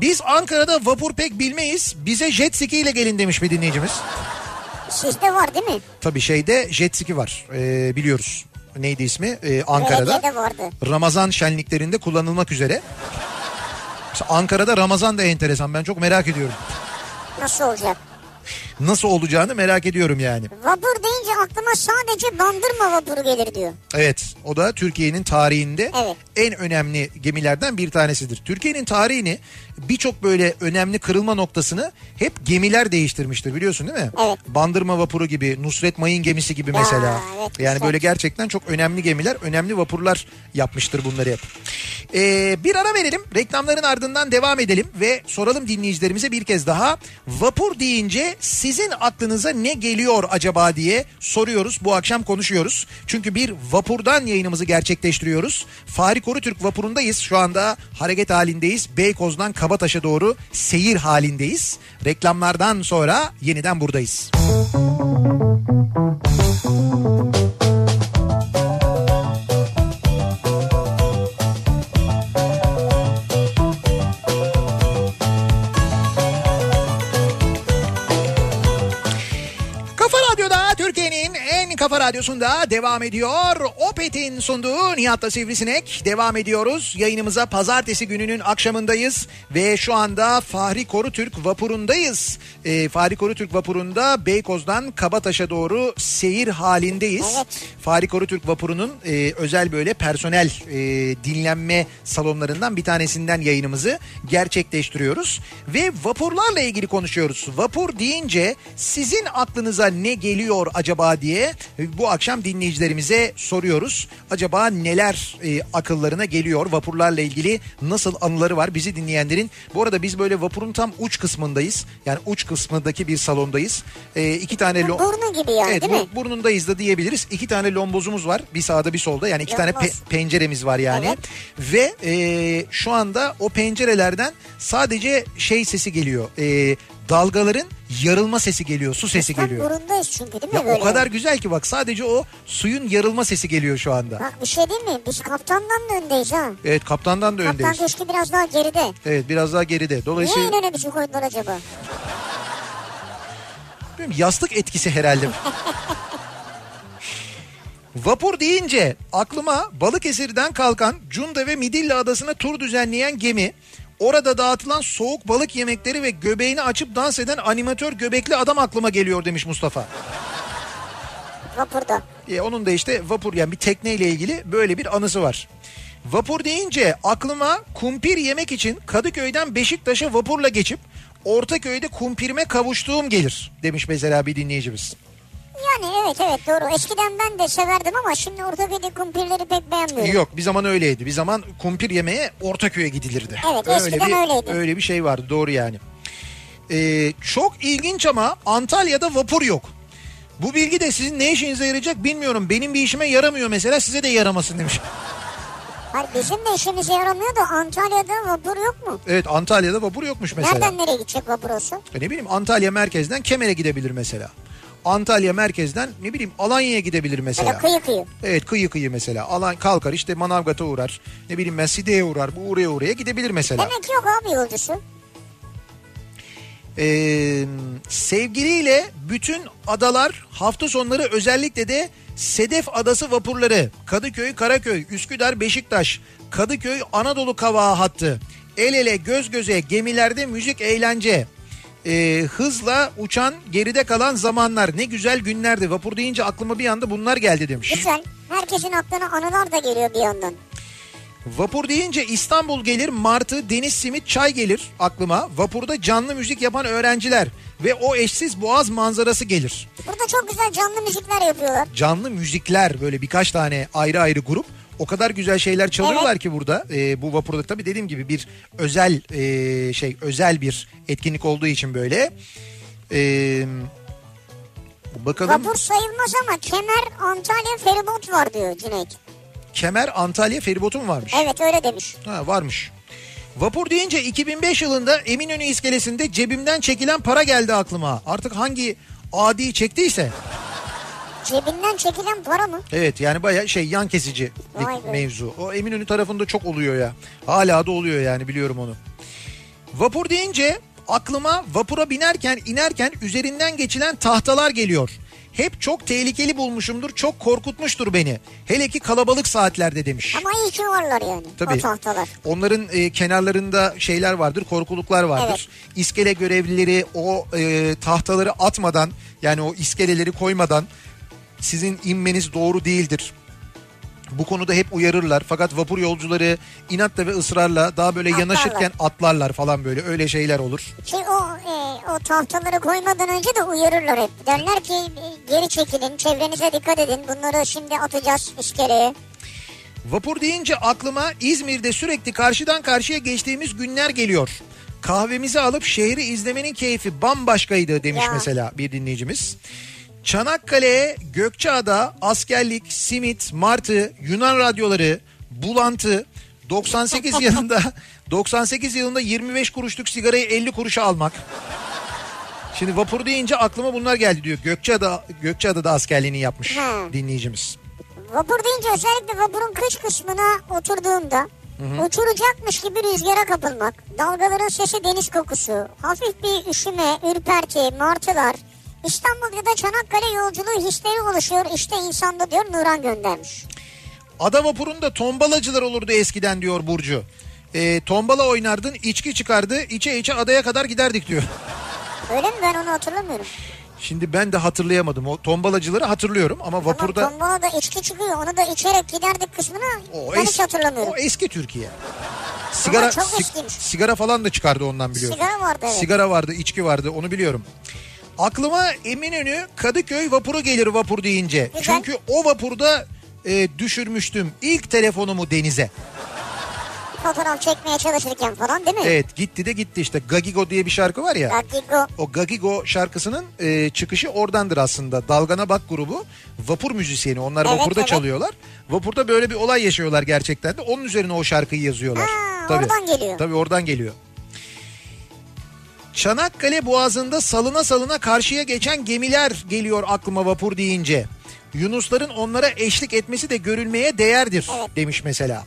Biz Ankara'da vapur pek bilmeyiz. Bize jet ski ile gelin demiş bir dinleyicimiz. Sizde var değil mi? Tabii şeyde jet ski var ee, biliyoruz. Neydi ismi? Ee, Ankara'da. Ramazan şenliklerinde kullanılmak üzere. Mesela Ankara'da Ramazan da enteresan. Ben çok merak ediyorum. Nasıl olacak? Nasıl olacağını merak ediyorum yani. Vapur deyince aklıma sadece bandırma vapuru gelir diyor. Evet o da Türkiye'nin tarihinde Evet. en önemli gemilerden bir tanesidir. Türkiye'nin tarihini birçok böyle önemli kırılma noktasını hep gemiler değiştirmiştir biliyorsun değil mi? Evet. Bandırma vapuru gibi, Nusret Mayın gemisi gibi mesela. evet, yani Nusret. böyle gerçekten çok önemli gemiler, önemli vapurlar yapmıştır bunları hep. Ee, bir ara verelim, reklamların ardından devam edelim ve soralım dinleyicilerimize bir kez daha. Vapur deyince sizin aklınıza ne geliyor acaba diye soruyoruz. Bu akşam konuşuyoruz. Çünkü bir vapurdan yayınımızı gerçekleştiriyoruz. Fahri Korutürk vapurundayız. Şu anda hareket halindeyiz. Beykoz'dan Kabataş'a doğru seyir halindeyiz. Reklamlardan sonra yeniden buradayız. Kafa Radyosu'nda devam ediyor. Opet'in sunduğu Nihat'la Sivrisinek. Devam ediyoruz. Yayınımıza pazartesi gününün akşamındayız. Ve şu anda Fahri Korutürk vapurundayız. Ee, Fahri Korutürk vapurunda Beykoz'dan Kabataş'a doğru seyir halindeyiz. Evet. Fahri Korutürk vapurunun e, özel böyle personel e, dinlenme salonlarından bir tanesinden yayınımızı gerçekleştiriyoruz. Ve vapurlarla ilgili konuşuyoruz. Vapur deyince sizin aklınıza ne geliyor acaba diye e, bu akşam dinleyicilerimize soruyoruz. Acaba neler e, akıllarına geliyor vapurlarla ilgili nasıl anıları var bizi dinleyenlerin. Bu arada biz böyle vapurun tam uç kısmındayız. Yani uç kısmındaki bir salondayız. E, iki tane... lo- Burnu gibi yani Evet, değil mi? bu- burnundayız da diyebiliriz. İki tane lombozumuz var. Bir sağda bir solda. Yani iki tane Lomboz. pe- penceremiz var yani. Evet. Ve e, şu anda o pencerelerden sadece şey sesi geliyor. E, dalgaların yarılma sesi geliyor. Su sesi Tam geliyor. burundayız çünkü değil mi Ya böyle? o kadar güzel ki bak sadece o suyun yarılma sesi geliyor şu anda. Bak bir şey değil mi? Biz kaptandan da öndeyiz ha. Evet kaptandan da Kaptan öndeyiz. köşkü biraz daha geride. Evet biraz daha geride. Niye Dolayısıyla en öne bizi koydular acaba? bilmiyorum, yastık etkisi herhalde. Vapur deyince aklıma Balıkesir'den kalkan Cunda ve Midilli Adası'na tur düzenleyen gemi, orada dağıtılan soğuk balık yemekleri ve göbeğini açıp dans eden animatör göbekli adam aklıma geliyor demiş Mustafa. Vapurda. E, onun da işte vapur yani bir tekneyle ilgili böyle bir anısı var. Vapur deyince aklıma kumpir yemek için Kadıköy'den Beşiktaş'a vapurla geçip Ortaköy'de kumpirime kavuştuğum gelir demiş mesela bir dinleyicimiz. Yani evet evet doğru. Eskiden ben de severdim ama şimdi ortopedi kumpirleri pek beğenmiyorum. Yok bir zaman öyleydi. Bir zaman kumpir yemeye Ortaköy'e gidilirdi. Evet, eskiden bir, öyleydi. Öyle bir şey vardı doğru yani. Ee, çok ilginç ama Antalya'da vapur yok. Bu bilgi de sizin ne işinize yarayacak bilmiyorum. Benim bir işime yaramıyor mesela size de yaramasın demiş. Hayır bizim de işimize yaramıyor da Antalya'da vapur yok mu? Evet Antalya'da vapur yokmuş mesela. Nereden nereye gidecek vapur olsun? E Ne bileyim Antalya merkezden Kemer'e gidebilir mesela. Antalya merkezden ne bileyim Alanya'ya gidebilir mesela. Kıyı kıyı. Evet kıyı kıyı mesela. Alan kalkar işte Manavgat'a uğrar. Ne bileyim ben Side'ye uğrar. Bu uğraya uğraya gidebilir mesela. Demek ki yok abi yolcusu. Ee, sevgiliyle bütün adalar hafta sonları özellikle de Sedef Adası vapurları Kadıköy, Karaköy, Üsküdar, Beşiktaş, Kadıköy, Anadolu Kavağı hattı. El ele göz göze gemilerde müzik eğlence. Ee, hızla uçan geride kalan zamanlar ne güzel günlerdi. Vapur deyince aklıma bir anda bunlar geldi demiş. Güzel. Herkesin aklına anılar da geliyor bir yandan. Vapur deyince İstanbul gelir, Martı, Deniz Simit, Çay gelir aklıma. Vapurda canlı müzik yapan öğrenciler ve o eşsiz boğaz manzarası gelir. Burada çok güzel canlı müzikler yapıyorlar. Canlı müzikler böyle birkaç tane ayrı ayrı grup. O kadar güzel şeyler çalıyorlar ki burada. Ee, bu vapurda tabii dediğim gibi bir özel e, şey özel bir etkinlik olduğu için böyle. Ee, bakalım Vapur sayılmaz ama Kemer Antalya feribot var diyor Cüneyt. Kemer Antalya feribotu mu varmış? Evet öyle demiş. Ha varmış. Vapur deyince 2005 yılında Eminönü iskelesinde cebimden çekilen para geldi aklıma. Artık hangi adi çektiyse. Cebinden çekilen para mı? Evet yani baya şey yan kesici bir mevzu. O Eminönü tarafında çok oluyor ya. Hala da oluyor yani biliyorum onu. Vapur deyince aklıma vapura binerken inerken üzerinden geçilen tahtalar geliyor. Hep çok tehlikeli bulmuşumdur, çok korkutmuştur beni. Hele ki kalabalık saatlerde demiş. Ama iyi ki varlar yani Tabii. o tahtalar. Onların e, kenarlarında şeyler vardır, korkuluklar vardır. İskele görevlileri o e, tahtaları atmadan yani o iskeleleri koymadan sizin inmeniz doğru değildir. Bu konuda hep uyarırlar. Fakat vapur yolcuları inatla ve ısrarla daha böyle Atlarlar. yanaşırken atlarlar falan böyle öyle şeyler olur. Şey o e, o tahtaları koymadan önce de uyarırlar hep. Derler ki e, geri çekilin, çevrenize dikkat edin. Bunları şimdi atacağız iskeleye. Vapur deyince aklıma İzmir'de sürekli karşıdan karşıya geçtiğimiz günler geliyor. Kahvemizi alıp şehri izlemenin keyfi bambaşkaydı demiş Ya. mesela bir dinleyicimiz. Çanakkale, Gökçeada, askerlik, simit, martı, Yunan radyoları, bulantı, 98 yılında 98 yılında 25 kuruşluk sigarayı 50 kuruşa almak. Şimdi vapur deyince aklıma bunlar geldi diyor. Gökçeada Gökçeada'da askerliğini yapmış Ha. dinleyicimiz. Vapur deyince özellikle vapurun kış kısmına oturduğunda uçuracakmış gibi rüzgara kapılmak, dalgaların sesi deniz kokusu, hafif bir üşüme, ürperti, martılar, İstanbul ya da Çanakkale yolculuğu hisleri oluşuyor işte insanda diyor Nuran göndermiş. Ada vapurunda tombalacılar olurdu eskiden diyor Burcu. Ee, tombala oynardın içki çıkardı içe içe adaya kadar giderdik diyor. Öyle mi ben onu hatırlamıyorum. Şimdi ben de hatırlayamadım. O tombalacıları hatırlıyorum ama vapurda... Ama tombala da içki çıkıyor onu da içerek giderdik kısmını O ben es- hiç hatırlamıyorum. O eski Türkiye. Sigara, sig- sigara falan da çıkardı ondan biliyorum. Sigara vardı evet. Sigara vardı, içki vardı onu biliyorum. Aklıma Eminönü Kadıköy vapuru gelir vapur deyince. Güzel. Çünkü o vapurda e, düşürmüştüm ilk telefonumu denize. Fotoğraf çekmeye çalışırken falan değil mi? Evet gitti de gitti işte. Gagigo diye bir şarkı var ya. Latigo. O Gagigo şarkısının e, çıkışı oradandır aslında. Dalgana Bak grubu vapur müzisyeni. Onlar Evet, vapurda evet. çalıyorlar. Vapurda böyle bir olay yaşıyorlar gerçekten de. Onun üzerine o şarkıyı yazıyorlar. Ha, oradan geliyor. Tabii oradan geliyor. Çanakkale Boğazı'nda salına salına karşıya geçen gemiler geliyor aklıma vapur deyince. Yunusların onlara eşlik etmesi de görülmeye değerdir demiş mesela.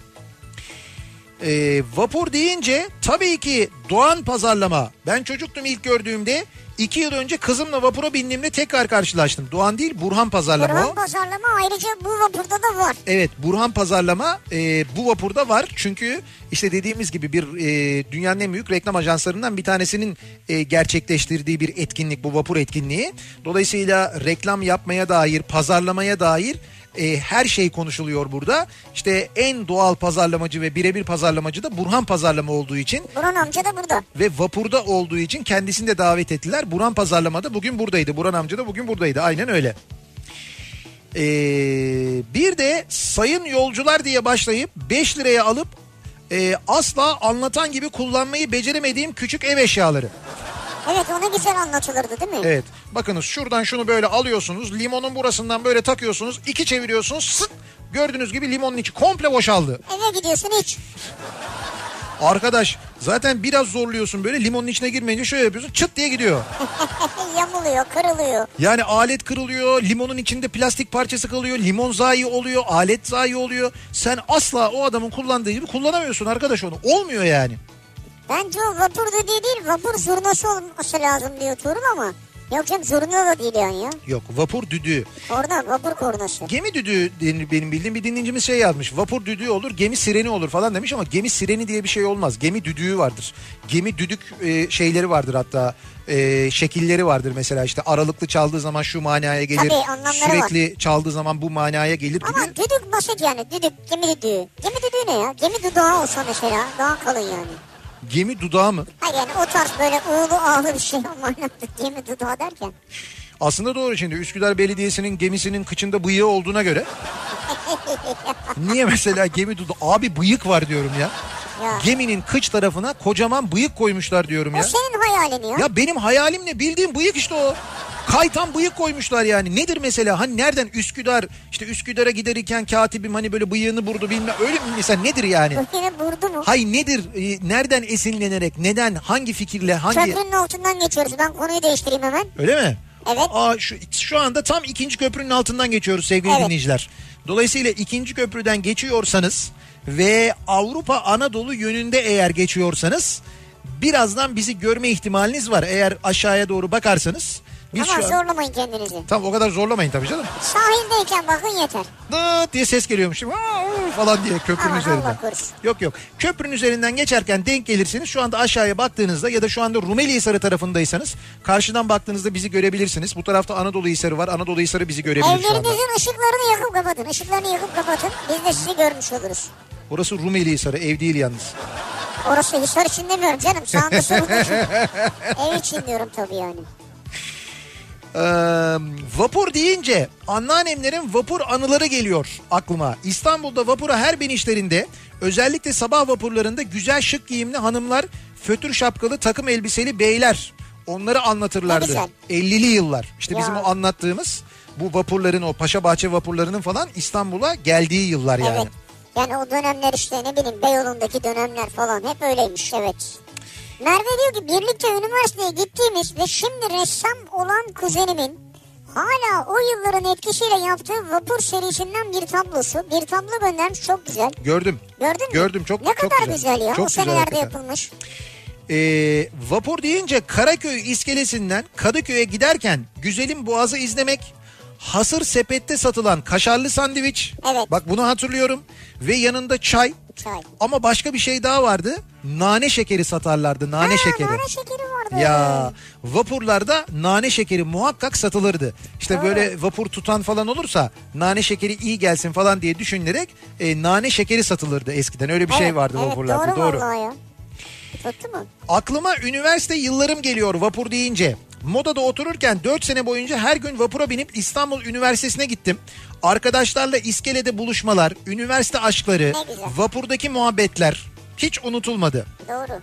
Ee, vapur deyince tabii ki Doğan pazarlama. Ben çocuktum ilk gördüğümde. iki yıl önce kızımla vapura bindiğimde tekrar karşılaştım. Doğan değil Burhan pazarlama o. Burhan pazarlama ayrıca bu vapurda da var. Evet Burhan Pazarlama e, bu vapurda var. Çünkü işte dediğimiz gibi bir e, dünyanın en büyük reklam ajanslarından bir tanesinin e, gerçekleştirdiği bir etkinlik bu vapur etkinliği. Dolayısıyla reklam yapmaya dair, pazarlamaya dair e, her şey konuşuluyor burada. İşte en doğal pazarlamacı ve birebir pazarlamacı da Burhan Pazarlama olduğu için Burhan amca da burada. ve vapurda olduğu için kendisini de davet ettiler. Burhan Pazarlama'da bugün buradaydı. Burhan amca da bugün buradaydı. Aynen öyle. Ee, bir de sayın yolcular diye başlayıp 5 liraya alıp e, asla anlatan gibi kullanmayı beceremediğim küçük ev eşyaları. Evet ona güzel anlatılırdı değil mi? Evet bakınız şuradan şunu böyle alıyorsunuz limonun burasından böyle takıyorsunuz iki çeviriyorsunuz sıt gördüğünüz gibi limonun içi komple boşaldı. Eve gidiyorsun hiç. Arkadaş zaten biraz zorluyorsun böyle limonun içine girmeyince şöyle yapıyorsun çıt diye gidiyor. Yamuluyor, kırılıyor. Yani alet kırılıyor, limonun içinde plastik parçası kalıyor, limon zayi oluyor, alet zayi oluyor. Sen asla o adamın kullandığı gibi kullanamıyorsun arkadaş onu. Olmuyor yani. Bence o vapur dediği değil vapur zurnası olması lazım diyor Tuğrul ama. Yok canım zurna da değil yani ya. Yok vapur düdüğü. Orada vapur kornası. Gemi düdüğü benim bildiğim bir dinleyicimiz şey yazmış. Vapur düdüğü olur, gemi sireni olur falan demiş ama gemi sireni diye bir şey olmaz. Gemi düdüğü vardır. Gemi düdük e, şeyleri vardır hatta. e, şekilleri vardır mesela işte aralıklı çaldığı zaman şu manaya gelir. Tabii, Sürekli çaldığı zaman bu manaya gelir gibi. Ama düdük basit yani düdük gemi düdüğü. Gemi düdüğü ne ya? Gemi dudağı olsa mesela daha kalın yani. Gemi dudağı mı? Hayır yani o tarz böyle uğulu ağlı bir şey ama anlattık gemi dudağı derken. Aslında doğru şimdi Üsküdar Belediyesi'nin gemisinin kıçında bıyığı olduğuna göre. Niye mesela gemi dudu abi bıyık var diyorum ya. Ya. Geminin kıç tarafına kocaman bıyık koymuşlar diyorum O ya. senin hayalin ya. Ya benim hayalim ne bildiğim bıyık işte o. Kaytan bıyık koymuşlar yani. Nedir mesela? Hani nereden Üsküdar işte Üsküdar'a giderken katibim hani böyle bıyığını burdu bilmem öyle mi mesela nedir yani? Yine vurdu mu? Hay nedir? Ee, nereden esinlenerek? Neden? Hangi fikirle? Hangi Köprünün altından geçiyoruz. Ben konuyu değiştireyim hemen. Öyle mi? Evet. Aa, şu, şu anda tam ikinci köprünün altından geçiyoruz sevgili Evet. dinleyiciler. Dolayısıyla ikinci köprüden geçiyorsanız ve Avrupa Anadolu yönünde eğer geçiyorsanız birazdan bizi görme ihtimaliniz var. Eğer aşağıya doğru bakarsanız biz Ama an... zorlamayın kendinizi. Tamam o kadar zorlamayın tabii canım. Sahildeyken bakın yeter. Dıt diye ses geliyormuş. Falan diye köprünün Aman üzerinden. Yok yok. Köprünün üzerinden geçerken denk gelirsiniz. Şu anda aşağıya baktığınızda ya da şu anda Rumeli Hisarı tarafındaysanız karşıdan baktığınızda bizi görebilirsiniz. Bu tarafta Anadolu Hisarı var. Anadolu Hisarı bizi görebilir şu anda. Evlerinizin ışıklarını yakıp kapatın. Işıklarını yakıp kapatın. Biz de sizi görmüş oluruz. Orası Rumeli Hisarı. Ev değil yalnız. Orası Hisar için demiyorum canım. Sağında solunda. Ev için diyorum tabii yani. Ee, vapur deyince anneannemlerin vapur anıları geliyor aklıma. İstanbul'da vapura her binişlerinde özellikle sabah vapurlarında güzel şık giyimli hanımlar, fötür şapkalı takım elbiseli beyler onları anlatırlardı. Ne güzel. 50'li yıllar. İşte Ya. bizim o anlattığımız bu vapurların o Paşa Bahçe vapurlarının falan İstanbul'a geldiği yıllar yani. Evet. Yani o dönemler işte ne bileyim Beyoğlu'ndaki dönemler falan hep öyleymiş evet. Merve diyor ki birlikte üniversiteye gittiğimiz ve şimdi ressam olan kuzenimin hala o yılların etkisiyle yaptığı vapur serisinden bir tablosu. Bir tablo göndermiş çok güzel. Gördüm. Gördün mü? Gördüm çok Ne çok kadar güzel, ya Çok o senelerde hakikaten. yapılmış. Ee, vapur deyince Karaköy iskelesinden Kadıköy'e giderken Güzelim Boğaz'ı izlemek, hasır sepette satılan kaşarlı sandviç. Evet. Bak bunu hatırlıyorum. Ve yanında çay. Çay. Ama başka bir şey daha vardı. Nane şekeri satarlardı. Nane Ha, şekeri. Nane şekeri vardı. Ya vapurlarda nane şekeri muhakkak satılırdı. İşte böyle vapur tutan falan olursa nane şekeri iyi gelsin falan diye düşünülerek e, nane şekeri satılırdı eskiden. Öyle bir şey Evet, vardı evet, vapurlarda. Doğru, mu? Aklıma üniversite yıllarım geliyor vapur deyince. Modada otururken 4 sene boyunca her gün vapura binip İstanbul Üniversitesi'ne gittim. Arkadaşlarla iskelede buluşmalar, üniversite aşkları, vapurdaki muhabbetler hiç unutulmadı. Doğru.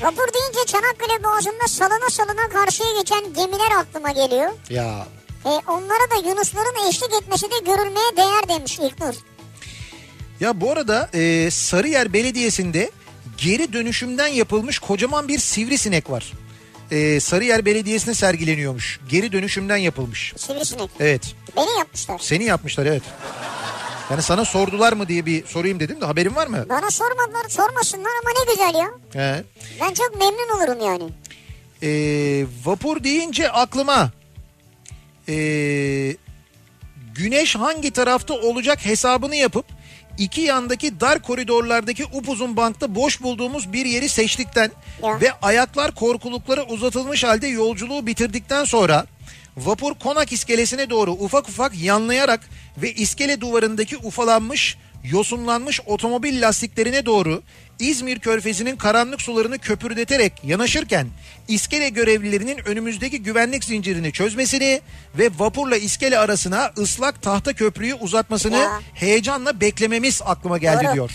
Vapur deyince Çanakkale Boğazı'nda salına salına karşıya geçen gemiler aklıma geliyor. Ya E, onlara da Yunusların eşlik etmesi de görülmeye değer demiş İlknur. Ya bu arada e, Sarıyer Belediyesi'nde geri dönüşümden yapılmış kocaman bir sivrisinek var. E, Sarıyer Belediyesi'ne sergileniyormuş. Geri dönüşümden yapılmış. Sivrisinek. Evet. Beni yapmışlar. Seni yapmışlar evet. Yani sana sordular mı diye bir sorayım dedim de haberin var mı? Bana sormadılar sormasınlar ama ne güzel ya. He. Ben çok memnun olurum yani. E, vapur deyince aklıma e, güneş hangi tarafta olacak hesabını yapıp iki yandaki dar koridorlardaki upuzun bankta boş bulduğumuz bir yeri seçtikten Ya. ve ayaklar korkuluklara uzatılmış halde yolculuğu bitirdikten sonra vapur konak iskelesine doğru ufak ufak yanlayarak ve iskele duvarındaki ufalanmış yosunlanmış otomobil lastiklerine doğru İzmir körfezinin karanlık sularını köpürdeterek yanaşırken iskele görevlilerinin önümüzdeki güvenlik zincirini çözmesini ve vapurla iskele arasına ıslak tahta köprüyü uzatmasını Ya. heyecanla beklememiz aklıma geldi Doğru. diyor.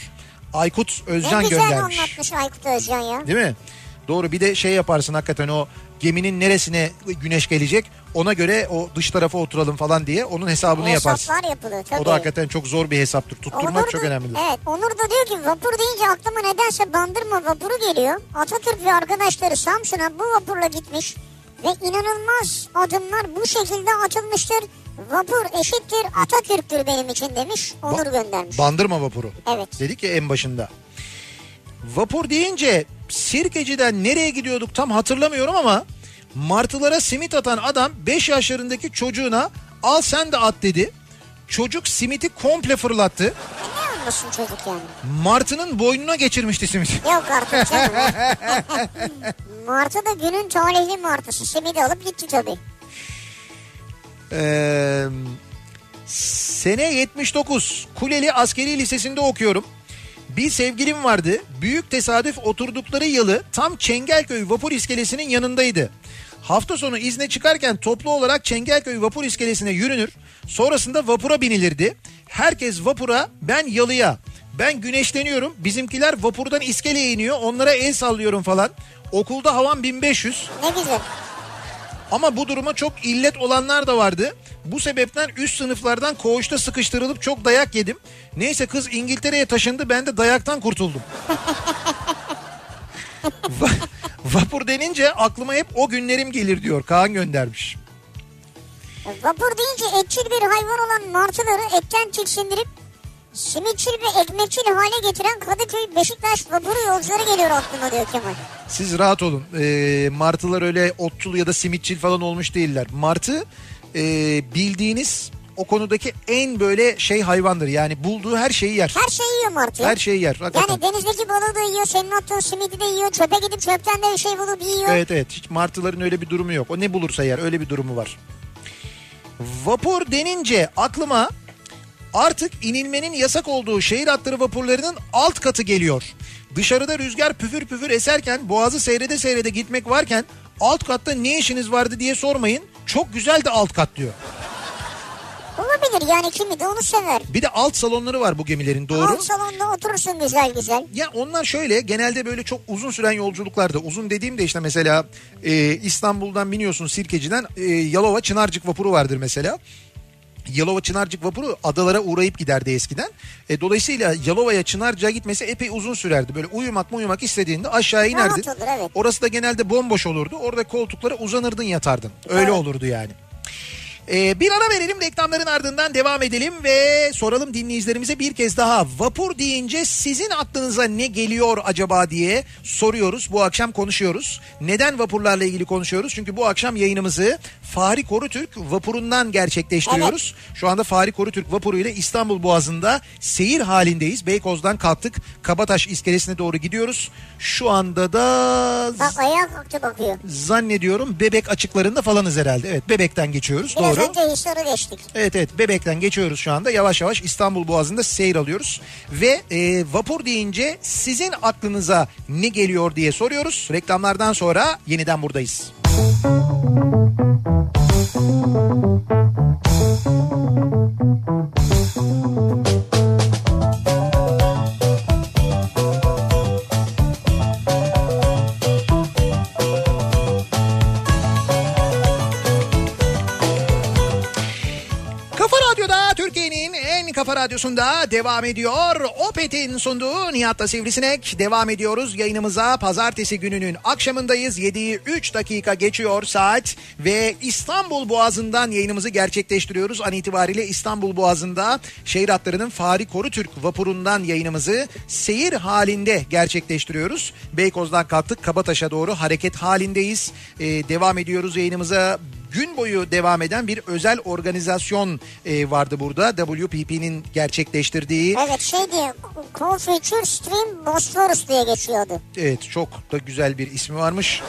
Aykut Ne Özcan güzel göndermiş. anlatmış Aykut Özcan ya. Değil mi? Doğru bir de şey yaparsın hakikaten o geminin neresine güneş gelecek ona göre o dış tarafa oturalım falan diye onun hesabını yaparsın. Hesaplar yapılıyor tabii. O da hakikaten çok zor bir hesaptır. Tutturmak Onur çok da- önemlidir. Evet Onur da diyor ki vapur deyince aklıma nedense bandırma vapuru geliyor. Atatürk ve arkadaşları Samsun'a bu vapurla gitmiş. Ve inanılmaz adımlar bu şekilde atılmıştır. Vapur eşittir Atatürk'tür benim için demiş. Onur göndermiş. Bandırma vapuru. Evet. Dedik ya en başında. Vapur deyince Sirkeci'den nereye gidiyorduk tam hatırlamıyorum ama martılara simit atan adam 5 yaşlarındaki çocuğuna al sen de at dedi. Çocuk simiti komple fırlattı. E ne anlasın çocuk yani? Martının boynuna geçirmişti simit. Yok artık canım. Martı da günün talihli martısı. Simidi alıp gitti tabii. Ee, sene 79 Kuleli Askeri Lisesi'nde okuyorum. Bir sevgilim vardı. Büyük tesadüf oturdukları yılı tam Çengelköy vapur iskelesinin yanındaydı. Hafta sonu izne çıkarken toplu olarak Çengelköy vapur iskelesine yürünür. Sonrasında vapura binilirdi. Herkes vapura ben yalıya. Ben güneşleniyorum. Bizimkiler vapurdan iskeleye iniyor. Onlara el sallıyorum falan. Okulda havan 1500. Ne güzel. Ama bu duruma çok illet olanlar da vardı. Bu sebepten üst sınıflardan koğuşta sıkıştırılıp çok dayak yedim. Neyse kız İngiltere'ye taşındı ben de dayaktan kurtuldum. Va- Vapur denince aklıma hep o günlerim gelir diyor Kaan göndermiş. Vapur deyince etçil bir hayvan olan martıları etten tiksindirip simitçil ve ekmekçil hale getiren Kadıköy Beşiktaş vapuru yolcuları geliyor aklıma diyor Kemal. Siz rahat olun. Ee, martılar öyle otçul ya da simitçil falan olmuş değiller. Martı e, bildiğiniz o konudaki en böyle şey hayvandır. Yani bulduğu her şeyi yer. Her şeyi yiyor martı. Her şeyi yer. Hakikaten. Yani denizdeki balığı da yiyor, senin attığın simidi de yiyor, çöpe gidip çöpten de bir şey bulup yiyor. Evet evet hiç martıların öyle bir durumu yok. O ne bulursa yer öyle bir durumu var. Vapur denince aklıma artık inilmenin yasak olduğu şehir hatları vapurlarının alt katı geliyor. Dışarıda rüzgar püfür püfür eserken boğazı seyrede seyrede gitmek varken alt katta ne işiniz vardı diye sormayın. Çok güzel de alt kat diyor. Olabilir yani kimi de onu sever. Bir de alt salonları var bu gemilerin doğru. Alt salonda oturursun güzel güzel. Ya onlar şöyle genelde böyle çok uzun süren yolculuklarda uzun dediğimde işte mesela e, İstanbul'dan biniyorsun Sirkeci'den e, Yalova Çınarcık vapuru vardır mesela. Yalova Çınarcık vapuru adalara uğrayıp giderdi eskiden. E, dolayısıyla Yalova'ya Çınarcık'a gitmesi epey uzun sürerdi. Böyle uyumak mı uyumak istediğinde aşağı inerdin. olur, evet. Orası da genelde bomboş olurdu. Orada koltuklara uzanırdın yatardın. Öyle Evet. olurdu yani. Ee, bir ara verelim reklamların ardından devam edelim ve soralım dinleyicilerimize bir kez daha. Vapur deyince sizin aklınıza ne geliyor acaba diye soruyoruz. Bu akşam konuşuyoruz. Neden vapurlarla ilgili konuşuyoruz? Çünkü bu akşam yayınımızı Fahri Korutürk vapurundan gerçekleştiriyoruz. Şu anda Fahri Korutürk vapuru ile İstanbul Boğazı'nda seyir halindeyiz. Beykoz'dan kalktık. Kabataş iskelesine doğru gidiyoruz. Şu anda da Bak ayağa kalktı bakıyor. zannediyorum bebek açıklarında falanız herhalde. Evet bebekten geçiyoruz. Biraz doğru. önce Hisar'ı geçtik. Evet evet bebekten geçiyoruz şu anda. Yavaş yavaş İstanbul Boğazı'nda seyir alıyoruz. Ve e, vapur deyince sizin aklınıza ne geliyor diye soruyoruz. Reklamlardan sonra yeniden buradayız. Kafa kafa radyosunda devam ediyor. Opet'in sunduğu Nihat'la Sivrisinek. Devam ediyoruz yayınımıza. Pazartesi gününün akşamındayız. 7'yi 3 dakika geçiyor saat. Ve İstanbul Boğazı'ndan yayınımızı gerçekleştiriyoruz. An itibariyle İstanbul Boğazı'nda şehir hatlarının Fahri Korutürk vapurundan yayınımızı seyir halinde gerçekleştiriyoruz. Beykoz'dan kalktık Kabataş'a doğru hareket halindeyiz. Ee, devam ediyoruz yayınımıza gün boyu devam eden bir özel organizasyon e, vardı burada. WPP'nin gerçekleştirdiği. Evet şey diye Confuture Stream Bosphorus diye geçiyordu. Evet çok da güzel bir ismi varmış.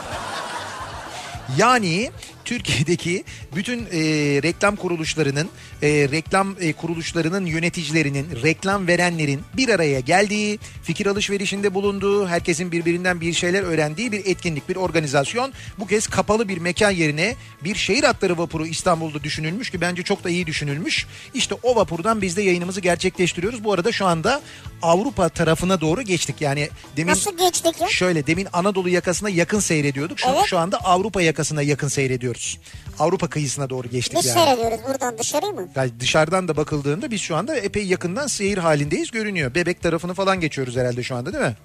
Yani Türkiye'deki bütün e, reklam kuruluşlarının, e, reklam e, kuruluşlarının yöneticilerinin, reklam verenlerin bir araya geldiği, fikir alışverişinde bulunduğu, herkesin birbirinden bir şeyler öğrendiği bir etkinlik, bir organizasyon. Bu kez kapalı bir mekan yerine bir şehir hatları vapuru İstanbul'da düşünülmüş ki bence çok da iyi düşünülmüş. İşte o vapurdan biz de yayınımızı gerçekleştiriyoruz. Bu arada şu anda Avrupa tarafına doğru geçtik. Yani demin Nasıl geçtik ya? Şöyle demin Anadolu yakasına yakın seyrediyorduk. Şu, Evet. şu anda Avrupa yakasına yakın seyrediyoruz. Avrupa kıyısına doğru geçtik Biz yani. seyrediyoruz buradan dışarı mı? Yani dışarıdan da bakıldığında biz şu anda epey yakından seyir halindeyiz görünüyor. Bebek tarafını falan geçiyoruz herhalde şu anda değil mi?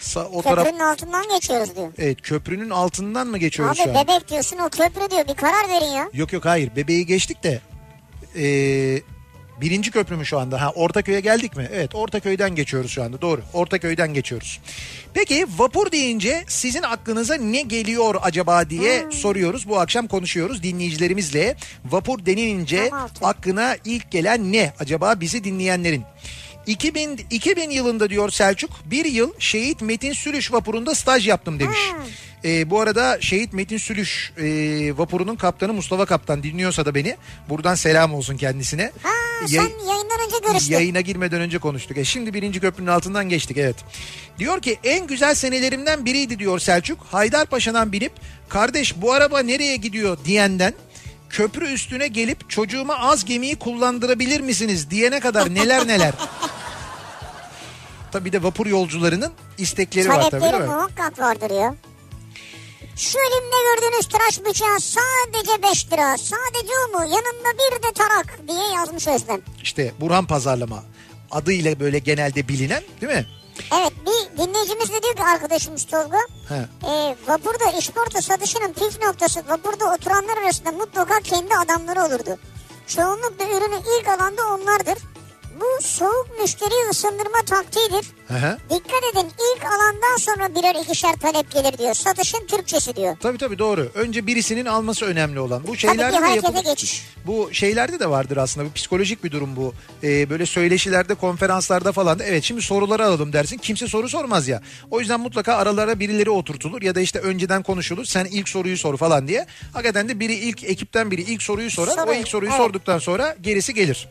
Sa- o taraf Köprünün altından geçiyoruz diyor. Evet köprünün altından mı geçiyoruz Abi şu an? bebek diyorsun o köprü diyor bir karar verin ya. Yok yok hayır bebeği geçtik de ee, birinci köprü mü şu anda? Ha Ortaköy'e geldik mi? Evet Ortaköy'den geçiyoruz şu anda doğru. Ortaköy'den geçiyoruz. Peki vapur deyince sizin aklınıza ne geliyor acaba diye Hmm. soruyoruz. Bu akşam konuşuyoruz dinleyicilerimizle. Vapur denilince aklına ilk gelen ne acaba bizi dinleyenlerin? 2000, 2000 yılında diyor Selçuk bir yıl Şehit Metin Sülüş vapurunda staj yaptım demiş. Hmm. Ee, bu arada Şehit Metin Sülüş e, vapurunun kaptanı Mustafa Kaptan dinliyorsa da beni buradan selam olsun kendisine. Ha Yay- sen yayından önce görüştün. Yayına girmeden önce konuştuk. E şimdi birinci köprünün altından geçtik evet. Diyor ki en güzel senelerimden biriydi diyor Selçuk. Haydarpaşa'dan binip kardeş bu araba nereye gidiyor diyenden köprü üstüne gelip çocuğuma az gemiyi kullandırabilir misiniz diyene kadar neler neler. Tabii bir de vapur yolcularının istekleri var tabii Talepleri değil mi? muhakkak vardır ya. Şu elimde gördüğünüz tıraş bıçağı sadece 5 lira. Sadece o mu? Yanında bir de tarak diye yazmış Özlem. İşte Burhan Pazarlama adıyla böyle genelde bilinen değil mi? Evet bir dinleyicimiz de diyor ki arkadaşımız Tolga. He. E, vapurda işporta satışının püf noktası vapurda oturanlar arasında mutlaka kendi adamları olurdu. Çoğunlukla ürünü ilk alanda onlardır. Bu soğuk müşteriyi ısındırma taktiğidir. Dikkat edin ilk alandan sonra birer ikişer talep gelir diyor. Satışın Türkçesi diyor. Tabii tabii doğru. Önce birisinin alması önemli olan. Bu Tabii şeylerde ki de yapılır. geçiş. Bu şeylerde de vardır aslında. Bu psikolojik bir durum bu. Ee, böyle söyleşilerde, konferanslarda falan evet şimdi soruları alalım dersin. Kimse soru sormaz ya. O yüzden mutlaka aralara birileri oturtulur ya da işte önceden konuşulur. Sen ilk soruyu sor falan diye. Hakikaten de biri ilk ekipten biri ilk soruyu sorar. O Soruyu, ilk soruyu evet. sorduktan sonra gerisi gelir.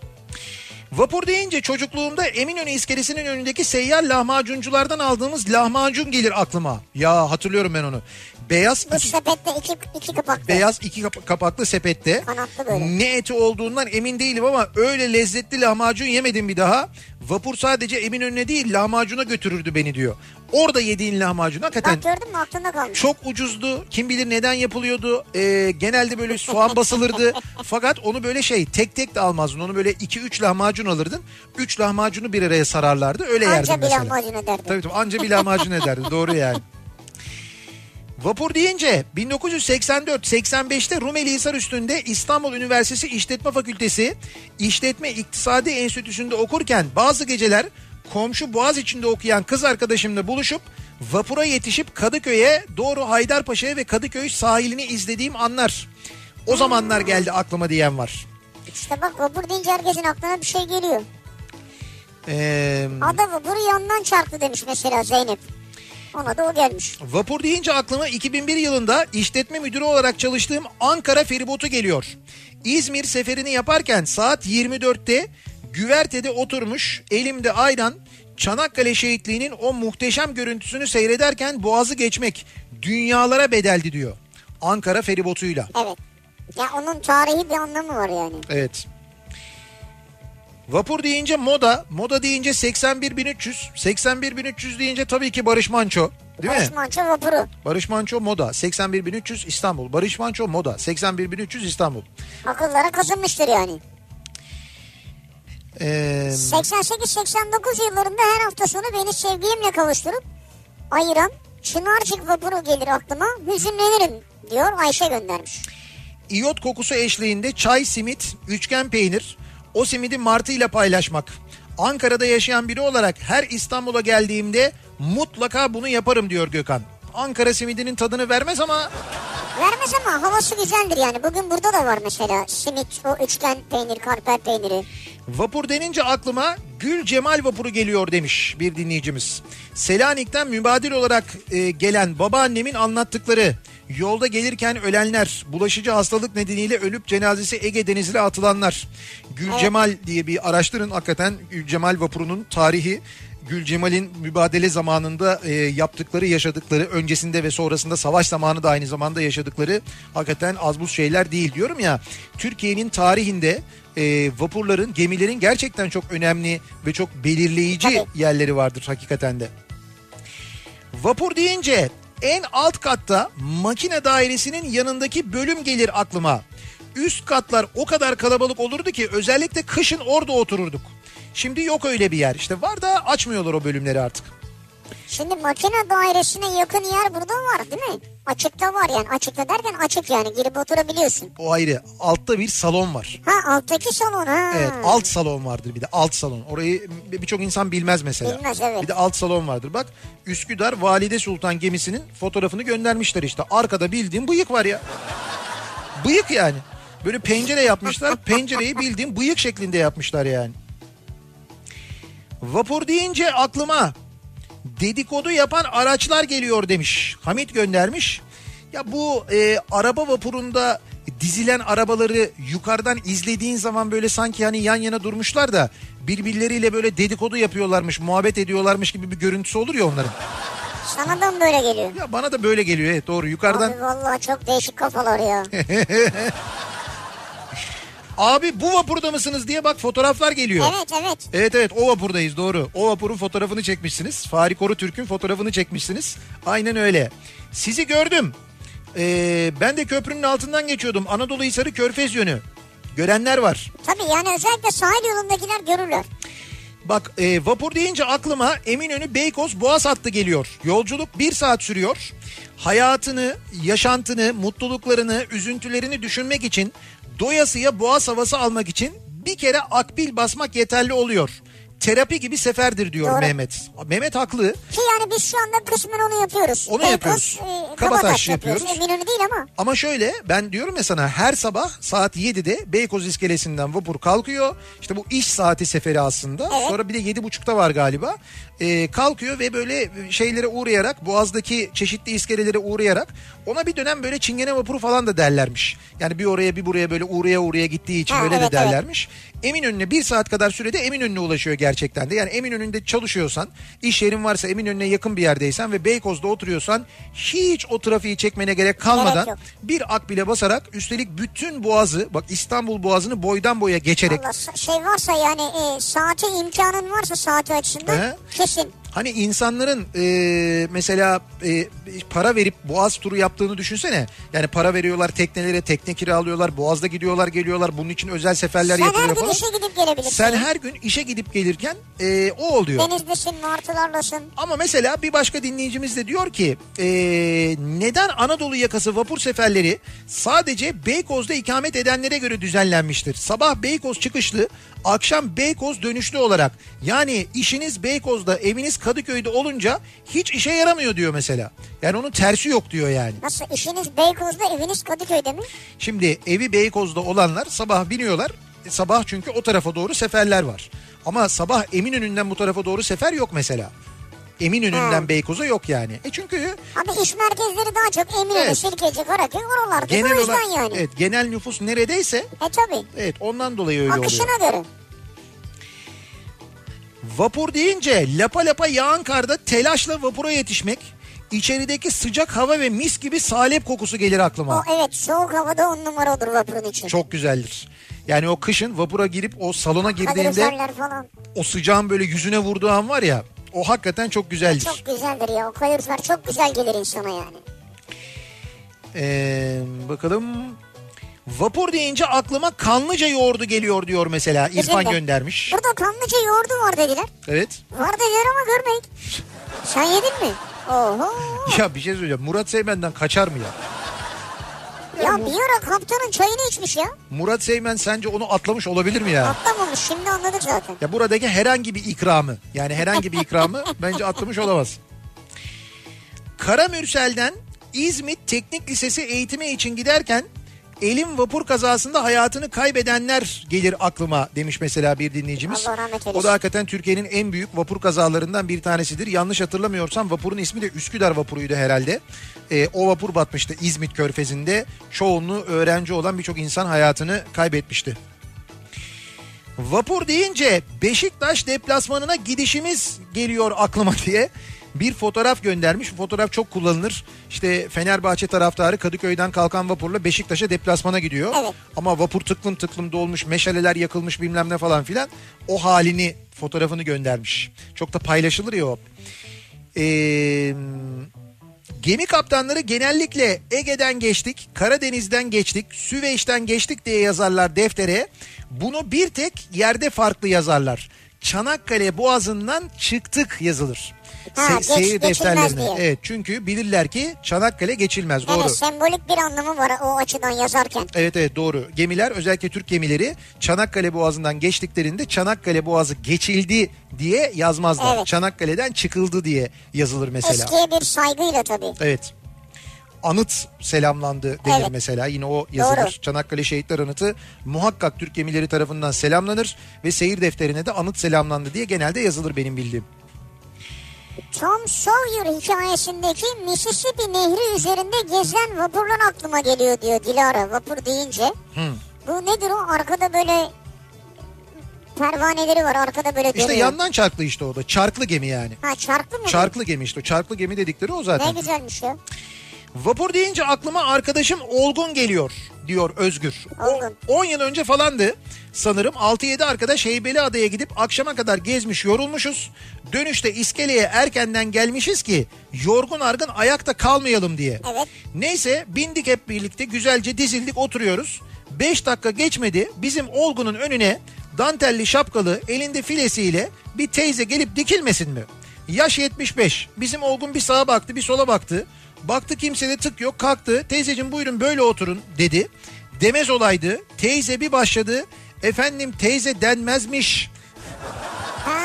Vapur deyince çocukluğumda Eminönü iskelesinin önündeki seyyar lahmacunculardan aldığımız lahmacun gelir aklıma. Ya hatırlıyorum ben onu. Beyaz Bu sepette iki, iki kapaklı. beyaz iki kap- kapaklı sepette. Kanatlı böyle. Ne eti olduğundan emin değilim ama öyle lezzetli lahmacun yemedim bir daha. Vapur sadece Eminönü'ne değil lahmacuna götürürdü beni diyor. Orada yediğin lahmacun hakikaten Bak gördün mü aklında kalmış. çok ucuzdu. Kim bilir neden yapılıyordu. Ee, genelde böyle soğan basılırdı. Fakat onu böyle şey tek tek de almazdın. Onu böyle 2-3 lahmacun alırdın. 3 lahmacunu bir araya sararlardı. Öyle Anca yerdin bir mesela. lahmacun ederdi. Tabii tabii anca bir lahmacun ederdi. Doğru yani. Vapur deyince 1984-85'te Rumeli Hisar üstünde İstanbul Üniversitesi İşletme Fakültesi İşletme İktisadi Enstitüsü'nde okurken bazı geceler komşu Boğaz içinde okuyan kız arkadaşımla buluşup vapura yetişip Kadıköy'e doğru Haydarpaşa'ya ve Kadıköy sahilini izlediğim anlar. O zamanlar geldi aklıma diyen var. İşte bak vapur deyince herkesin aklına bir şey geliyor. Ee, Ada vapuru yandan çarptı demiş mesela Zeynep. Ona da o gelmiş. Vapur deyince aklıma 2001 yılında işletme müdürü olarak çalıştığım Ankara feribotu geliyor. İzmir seferini yaparken saat 24'te güvertede oturmuş elimde ayran Çanakkale şehitliğinin o muhteşem görüntüsünü seyrederken boğazı geçmek dünyalara bedeldi diyor. Ankara feribotuyla. Evet. Ya onun tarihi bir anlamı var yani. Evet. Vapur deyince moda, moda deyince 81.300, 81.300 deyince tabii ki Barış Manço. Değil Barış mi? Manço vapuru. Barış Manço Moda 81.300 İstanbul. Barış Manço Moda 81.300 İstanbul. Akıllara kazınmıştır yani. Ee, 88-89 yıllarında her hafta sonu beni sevgilimle kavuşturup ayıran Çınarcık vapuru gelir aklıma hüzünlenirim diyor Ayşe göndermiş. iyot kokusu eşliğinde çay, simit, üçgen peynir, o simidi martıyla paylaşmak. Ankara'da yaşayan biri olarak her İstanbul'a geldiğimde mutlaka bunu yaparım diyor Gökhan. Ankara simidinin tadını vermez ama Vermez ama havası güzeldir yani. Bugün burada da var mesela simit, o üçgen peynir, karper peyniri. Vapur denince aklıma Gül Cemal vapuru geliyor demiş bir dinleyicimiz. Selanik'ten mübadil olarak e, gelen babaannemin anlattıkları yolda gelirken ölenler, bulaşıcı hastalık nedeniyle ölüp cenazesi Ege Denizi'ne atılanlar. Gül Cemal diye bir araştırın hakikaten Gül Cemal vapurunun tarihi Gül Cemal'in mübadele zamanında e, yaptıkları, yaşadıkları, öncesinde ve sonrasında savaş zamanı da aynı zamanda yaşadıkları hakikaten az buz şeyler değil diyorum ya. Türkiye'nin tarihinde e, vapurların, gemilerin gerçekten çok önemli ve çok belirleyici Tabii. yerleri vardır hakikaten de. Vapur deyince en alt katta makine dairesinin yanındaki bölüm gelir aklıma. Üst katlar o kadar kalabalık olurdu ki özellikle kışın orada otururduk. Şimdi yok öyle bir yer. İşte var da açmıyorlar o bölümleri artık. Şimdi makine dairesine yakın yer burada var değil mi? Açıkta var yani. Açıkta derken açık yani girip oturabiliyorsun. O ayrı. Altta bir salon var. Ha alttaki salon ha. Evet alt salon vardır bir de alt salon. Orayı birçok insan bilmez mesela. Bilmez, evet. Bir de alt salon vardır. Bak Üsküdar Valide Sultan gemisinin fotoğrafını göndermişler işte. Arkada bildiğin bıyık var ya. Bıyık yani. Böyle pencere yapmışlar. Pencereyi bildiğin bıyık şeklinde yapmışlar yani. Vapur deyince aklıma dedikodu yapan araçlar geliyor demiş. Hamit göndermiş. Ya bu e, araba vapurunda dizilen arabaları yukarıdan izlediğin zaman böyle sanki hani yan yana durmuşlar da birbirleriyle böyle dedikodu yapıyorlarmış, muhabbet ediyorlarmış gibi bir görüntüsü olur ya onların. Sana da mı böyle geliyor? Ya bana da böyle geliyor evet doğru yukarıdan. Abi vallahi çok değişik kafalar ya. Abi bu vapurda mısınız diye bak fotoğraflar geliyor. evet evet. Evet evet o vapurdayız doğru. O vapurun fotoğrafını çekmişsiniz. Fahri Koru Türk'ün fotoğrafını çekmişsiniz. Aynen öyle. Sizi gördüm. Ee, ben de köprünün altından geçiyordum. Anadolu Hisarı Körfez yönü. Görenler var. Tabii yani özellikle sahil yolundakiler görürler. Bak e, vapur deyince aklıma Eminönü Beykoz Boğaz hattı geliyor. Yolculuk bir saat sürüyor. Hayatını, yaşantını, mutluluklarını, üzüntülerini düşünmek için doyasıya boğaz havası almak için bir kere akbil basmak yeterli oluyor. Terapi gibi seferdir diyor Doğru. Mehmet. Mehmet haklı. Ki yani biz şu anda kısmen onu yapıyoruz. Onu Beykoz, yapıyoruz. e, Kabataş Kabataş yapıyoruz. Eminönü değil ama. Ama şöyle ben diyorum ya sana her sabah saat 7'de Beykoz iskelesinden vapur kalkıyor. İşte bu iş saati seferi aslında. Evet. Sonra bir de 7.30'da var galiba. Ee, kalkıyor ve böyle şeylere uğrayarak Boğaz'daki çeşitli iskelelere uğrayarak ona bir dönem böyle çingene vapuru falan da derlermiş. Yani bir oraya bir buraya böyle uğraya uğraya gittiği için Ha, öyle evet, de derlermiş. Eminönü'ne bir saat kadar sürede Eminönü'ne ulaşıyor gerçekten de. Yani Eminönü'nde çalışıyorsan, iş yerin varsa Eminönü'ne yakın bir yerdeysen ve Beykoz'da oturuyorsan hiç o trafiği çekmene gerek kalmadan yok. bir akbile basarak üstelik bütün boğazı bak İstanbul boğazını boydan boya geçerek Allah şey varsa yani e, saate imkanın varsa saati açısından He. kesin. Hani insanların e, mesela e, para verip boğaz turu yaptığını düşünsene. Yani para veriyorlar teknelere, tekne kiralıyorlar, boğazda gidiyorlar, geliyorlar. Bunun için özel seferler Sen yapılıyor her falan. işe gidip gelebilirsin. Sen her gün işe gidip gelirken e, o oluyor. Denizdesin, martılarlasın. Ama mesela bir başka dinleyicimiz de diyor ki e, neden Anadolu yakası vapur seferleri sadece Beykoz'da ikamet edenlere göre düzenlenmiştir? Sabah Beykoz çıkışlı, akşam Beykoz dönüşlü olarak. Yani işiniz Beykoz'da, eviniz Kadıköy'de olunca hiç işe yaramıyor diyor mesela. Yani onun tersi yok diyor yani. Nasıl işiniz Beykoz'da eviniz Kadıköy'de mi? Şimdi evi Beykoz'da olanlar sabah biniyorlar. Sabah çünkü o tarafa doğru seferler var. Ama sabah Eminönü'nden bu tarafa doğru sefer yok mesela. Eminönü'nden Ha. Beykoz'a yok yani. E çünkü Abi iş merkezleri daha çok Eminönü, Evet. Sirkeci, Karaköy oralarda genel o yüzden olarak yani. evet, genel nüfus neredeyse E tabi. evet ondan dolayı öyle oluyor. Akışına göre. Vapur deyince lapa lapa yağan karda telaşla vapura yetişmek, içerideki sıcak hava ve mis gibi salep kokusu gelir aklıma. O evet soğuk havada on numara olur vapurun için. Çok güzeldir. Yani o kışın vapura girip o salona girdiğinde o sıcağın böyle yüzüne vurduğu an var ya o hakikaten çok güzeldir. Çok güzeldir ya. O kalorifer çok güzel gelir insana yani. Ee, bakalım vapur deyince aklıma kanlıca yoğurdu geliyor diyor mesela İrfan de. göndermiş. Burada kanlıca yoğurdu var dediler. Evet. Var dediler ama görmedik. Sen yedin mi? Oho. Ya bir şey söyleyeceğim Murat Seymen'den kaçar mı ya? Ya bir ara kaptanın çayını içmiş ya. Murat Seymen sence onu atlamış olabilir mi ya? Atlamamış şimdi anladık zaten. Ya buradaki herhangi bir ikramı yani herhangi bir ikramı bence atlamış olamaz. Karamürsel'den İzmit Teknik Lisesi eğitimi için giderken elim vapur kazasında hayatını kaybedenler gelir aklıma demiş mesela bir dinleyicimiz. O da hakikaten Türkiye'nin en büyük vapur kazalarından bir tanesidir. Yanlış hatırlamıyorsam vapurun ismi de Üsküdar vapuruydu herhalde. Ee, o vapur batmıştı İzmit Körfezi'nde. Çoğunluğu öğrenci olan birçok insan hayatını kaybetmişti. Vapur deyince Beşiktaş deplasmanına gidişimiz geliyor aklıma diye bir fotoğraf göndermiş. Bu fotoğraf çok kullanılır. İşte Fenerbahçe taraftarı Kadıköy'den kalkan vapurla Beşiktaş'a deplasmana gidiyor. Evet. Ama vapur tıklım tıklım dolmuş, meşaleler yakılmış bilmem ne falan filan. O halini, fotoğrafını göndermiş. Çok da paylaşılır ya o. Eee... Gemi kaptanları genellikle Ege'den geçtik, Karadeniz'den geçtik, Süveyş'ten geçtik diye yazarlar deftere. Bunu bir tek yerde farklı yazarlar. Çanakkale Boğazı'ndan çıktık yazılır. Ha, geç- geçilmez diye. Evet çünkü bilirler ki Çanakkale geçilmez doğru. Yani sembolik bir anlamı var o açıdan yazarken. Evet evet doğru. Gemiler özellikle Türk gemileri Çanakkale Boğazı'ndan geçtiklerinde Çanakkale Boğazı geçildi diye yazmazlar. Evet. Çanakkale'den çıkıldı diye yazılır mesela. Eskiye bir saygıyla tabii. Evet. Anıt selamlandı denir Evet. mesela yine o yazılır. Doğru. Çanakkale Şehitler Anıtı muhakkak Türk gemileri tarafından selamlanır ve seyir defterine de anıt selamlandı diye genelde yazılır benim bildiğim. Tom Sawyer hikayesindeki Mississippi Nehri üzerinde gezen vapurlar aklıma geliyor diyor Dilara vapur deyince. Bu nedir o arkada böyle pervaneleri var arkada böyle İşte dönüyor. yandan çarklı işte o da çarklı gemi yani. Ha çarklı mı? Çarklı gemi işte o çarklı gemi dedikleri o Ne zaten. güzelmiş ya. Vapur deyince aklıma arkadaşım Olgun geliyor diyor Özgür. Olgun. 10 yıl önce falandı sanırım 6-7 arkadaş Heybeliada'ya gidip akşama kadar gezmiş yorulmuşuz. Dönüşte iskeleye erkenden gelmişiz ki yorgun argın ayakta kalmayalım diye. Evet. Neyse bindik hep birlikte güzelce dizildik oturuyoruz. 5 dakika geçmedi bizim Olgun'un önüne dantelli şapkalı elinde filesiyle bir teyze gelip dikilmesin mi? Yaş 75. Bizim Olgun bir sağa baktı bir sola baktı. Baktı kimsede tık yok kalktı. Teyzeciğim buyurun böyle oturun dedi. Demez olaydı. Teyze bir başladı. Efendim teyze denmezmiş. Ha.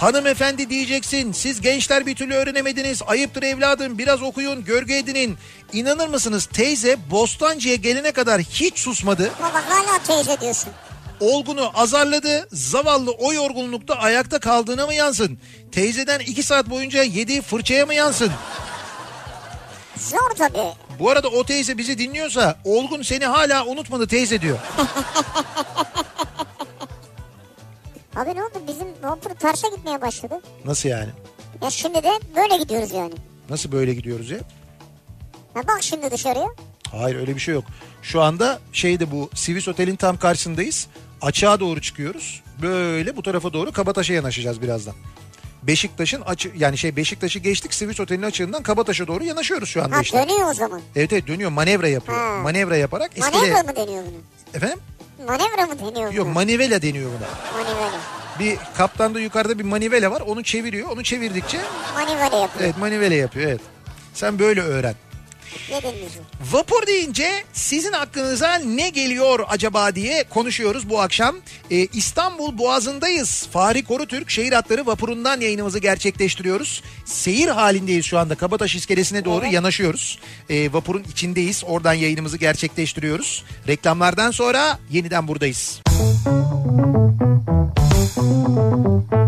Hanımefendi diyeceksin. Siz gençler bir türlü öğrenemediniz. Ayıptır evladım. Biraz okuyun, görgü edinin. İnanır mısınız teyze Bostancı'ya gelene kadar hiç susmadı. Baba hala teyze diyorsun. Olgun'u azarladı. Zavallı o yorgunlukta ayakta kaldığına mı yansın? Teyzeden iki saat boyunca yediği fırçaya mı yansın? Zor tabii. Bu arada o teyze bizi dinliyorsa Olgun seni hala unutmadı teyze diyor. Abi ne oldu bizim vapur terse gitmeye başladı. Nasıl yani? Ya şimdi de böyle gidiyoruz yani. Nasıl böyle gidiyoruz ya? Ha bak şimdi dışarıya. Hayır öyle bir şey yok. Şu anda şeyde bu Sivis Otel'in tam karşısındayız. Açığa doğru çıkıyoruz. Böyle bu tarafa doğru Kabataş'a yanaşacağız birazdan. Beşiktaş'ın açı yani şey Beşiktaş'ı geçtik Sivas Oteli'nin açığından Kabataş'a doğru yanaşıyoruz şu anda Ha işte. dönüyor o zaman. Evet evet dönüyor manevra yapıyor. Ha. Manevra yaparak Manevra iskele... mı deniyor buna? Efendim? Manevra mı deniyor buna? Yok manivela deniyor buna. Manivela. Bir kaptanda yukarıda bir manivela var onu çeviriyor. Onu çevirdikçe Manivela yapıyor. evet manivela yapıyor evet. Sen böyle öğren. Ne deniyor? Vapur deyince sizin aklınıza ne geliyor acaba diye konuşuyoruz bu akşam. Ee, İstanbul Boğazı'ndayız. Fahri Korutürk şehir hatları vapurundan yayınımızı gerçekleştiriyoruz. Seyir halindeyiz şu anda. Kabataş iskelesine doğru Evet. yanaşıyoruz. Ee, vapurun içindeyiz. Oradan yayınımızı gerçekleştiriyoruz. Reklamlardan sonra yeniden buradayız. Kafa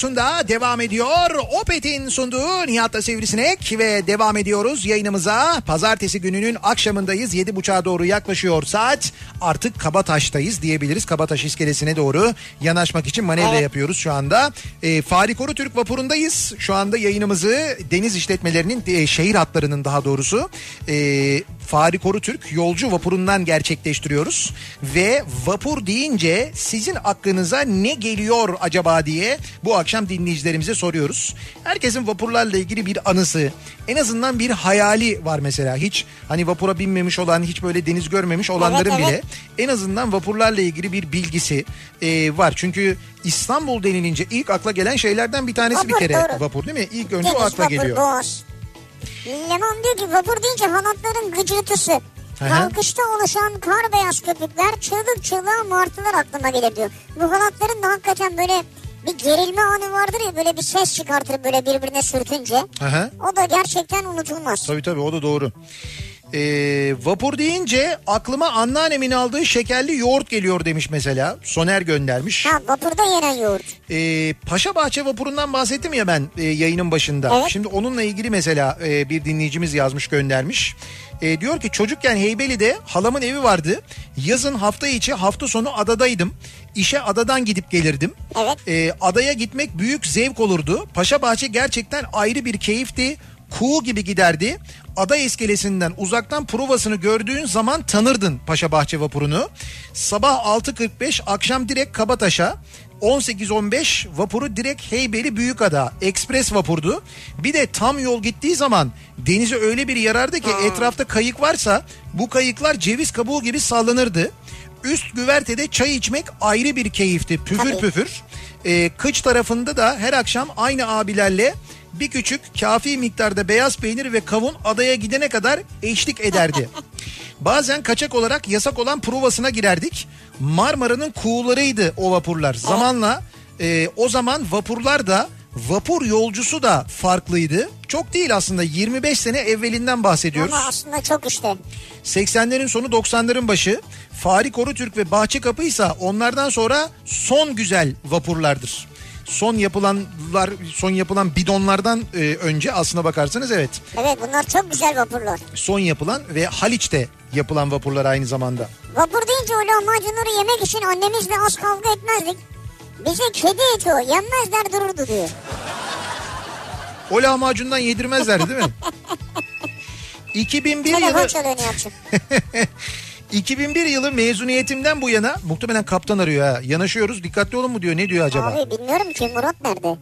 radyosunda devam ediyor. Opet'in sunduğu Nihat'la Sivrisinek ve devam ediyoruz yayınımıza. Pazartesi gününün akşamındayız. 7.30'a doğru yaklaşıyor saat. Artık Kabataş'tayız diyebiliriz. Kabataş iskelesine doğru yanaşmak için manevra Evet. yapıyoruz şu anda. E, Fahri Korutürk vapurundayız. Şu anda yayınımızı deniz işletmelerinin e, şehir hatlarının daha doğrusu e, Fahri Korutürk yolcu vapurundan gerçekleştiriyoruz. Ve vapur deyince sizin aklınıza ne geliyor acaba diye bu akşam dinleyicilerimize soruyoruz. Herkesin vapurlarla ilgili bir anısı, en azından bir hayali var mesela. Hiç hani vapura binmemiş olan, hiç böyle deniz görmemiş olanların Evet, bile evet. en azından vapurlarla ilgili bir bilgisi e, var. Çünkü İstanbul denilince ilk akla gelen şeylerden bir tanesi bir Vapur, kere doğru. vapur değil mi? İlk önce Deniz, o akla vapur, geliyor. boğaz. Leman diyor ki vapur deyince halatların gıcırtısı. Kalkışta oluşan kar beyaz köpükler çığlık çığlığa martılar aklıma gelir diyor. Bu halatların da hakikaten böyle bir gerilme anı vardır ya böyle bir ses çıkartır böyle birbirine sürtünce. Hı. O da gerçekten unutulmaz. Tabii tabii o da doğru. Ee, vapur deyince aklıma anneannemin aldığı şekerli yoğurt geliyor demiş mesela. Soner göndermiş. Ha vapurda yenen yoğurt. Ee, Paşa Bahçe vapurundan bahsettim ya ben e, yayının başında. Evet. Şimdi onunla ilgili mesela e, bir dinleyicimiz yazmış göndermiş. E, diyor ki çocukken Heybeli'de halamın evi vardı. Yazın hafta içi hafta sonu adadaydım. İşe adadan gidip gelirdim. Evet. E, adaya gitmek büyük zevk olurdu. Paşa Bahçe gerçekten ayrı bir keyifti. Kuğu gibi giderdi. Ada iskelesinden uzaktan provasını gördüğün zaman tanırdın Paşa Bahçe vapurunu. Sabah 6.45 akşam direkt Kabataş'a 18-15 vapuru direkt Heybeli Büyükada ekspres vapurdu. Bir de tam yol gittiği zaman denize öyle bir yarardı ki etrafta kayık varsa bu kayıklar ceviz kabuğu gibi sallanırdı. Üst güvertede çay içmek ayrı bir keyifti püfür Tabii. püfür. Ee, kıç tarafında da her akşam aynı abilerle bir küçük kafi miktarda beyaz peynir ve kavun adaya gidene kadar eşlik ederdi. Bazen kaçak olarak yasak olan provasına girerdik. Marmara'nın kuğularıydı o vapurlar. Zamanla e, o zaman vapurlar da vapur yolcusu da farklıydı. Çok değil aslında 25 sene evvelinden bahsediyoruz. Ama aslında çok işte. 80'lerin sonu 90'ların başı. Fahri Korutürk ve Bahçekapı ise onlardan sonra son güzel vapurlardır. Son yapılanlar, son yapılan bidonlardan e, önce aslına bakarsanız evet. Evet bunlar çok güzel vapurlar. Son yapılan ve Haliç'te yapılan vapurlar aynı zamanda. Vapur deyince o lahmacunları yemek için annemizle az kavga etmezdik. Bize kedi eti o yenmezler dururdu diyor. O lahmacundan yedirmezlerdi değil mi? 2001 Telefon yılı. 2001 yılı mezuniyetimden bu yana muhtemelen kaptan arıyor ha. Yanaşıyoruz dikkatli olun mu diyor ne diyor acaba? Abi bilmiyorum ki Murat nerede?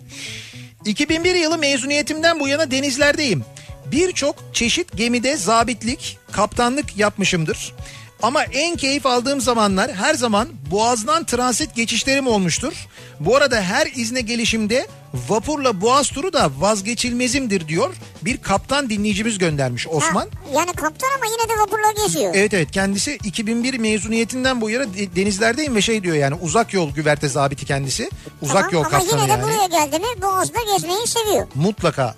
2001 yılı mezuniyetimden bu yana denizlerdeyim. Birçok çeşit gemide zabitlik, kaptanlık yapmışımdır. Ama en keyif aldığım zamanlar her zaman Boğaz'dan transit geçişlerim olmuştur. Bu arada her izne gelişimde vapurla Boğaz turu da vazgeçilmezimdir diyor. Bir kaptan dinleyicimiz göndermiş Osman. Ha, yani kaptan ama yine de vapurla geziyor. Evet evet kendisi 2001 mezuniyetinden bu de- denizlerdeyim ve şey diyor yani uzak yol güverte zabiti kendisi. Uzak Tamam, yol ama kaptanı yine de yani. buraya geldi mi Boğaz'da gezmeyi seviyor. Mutlaka.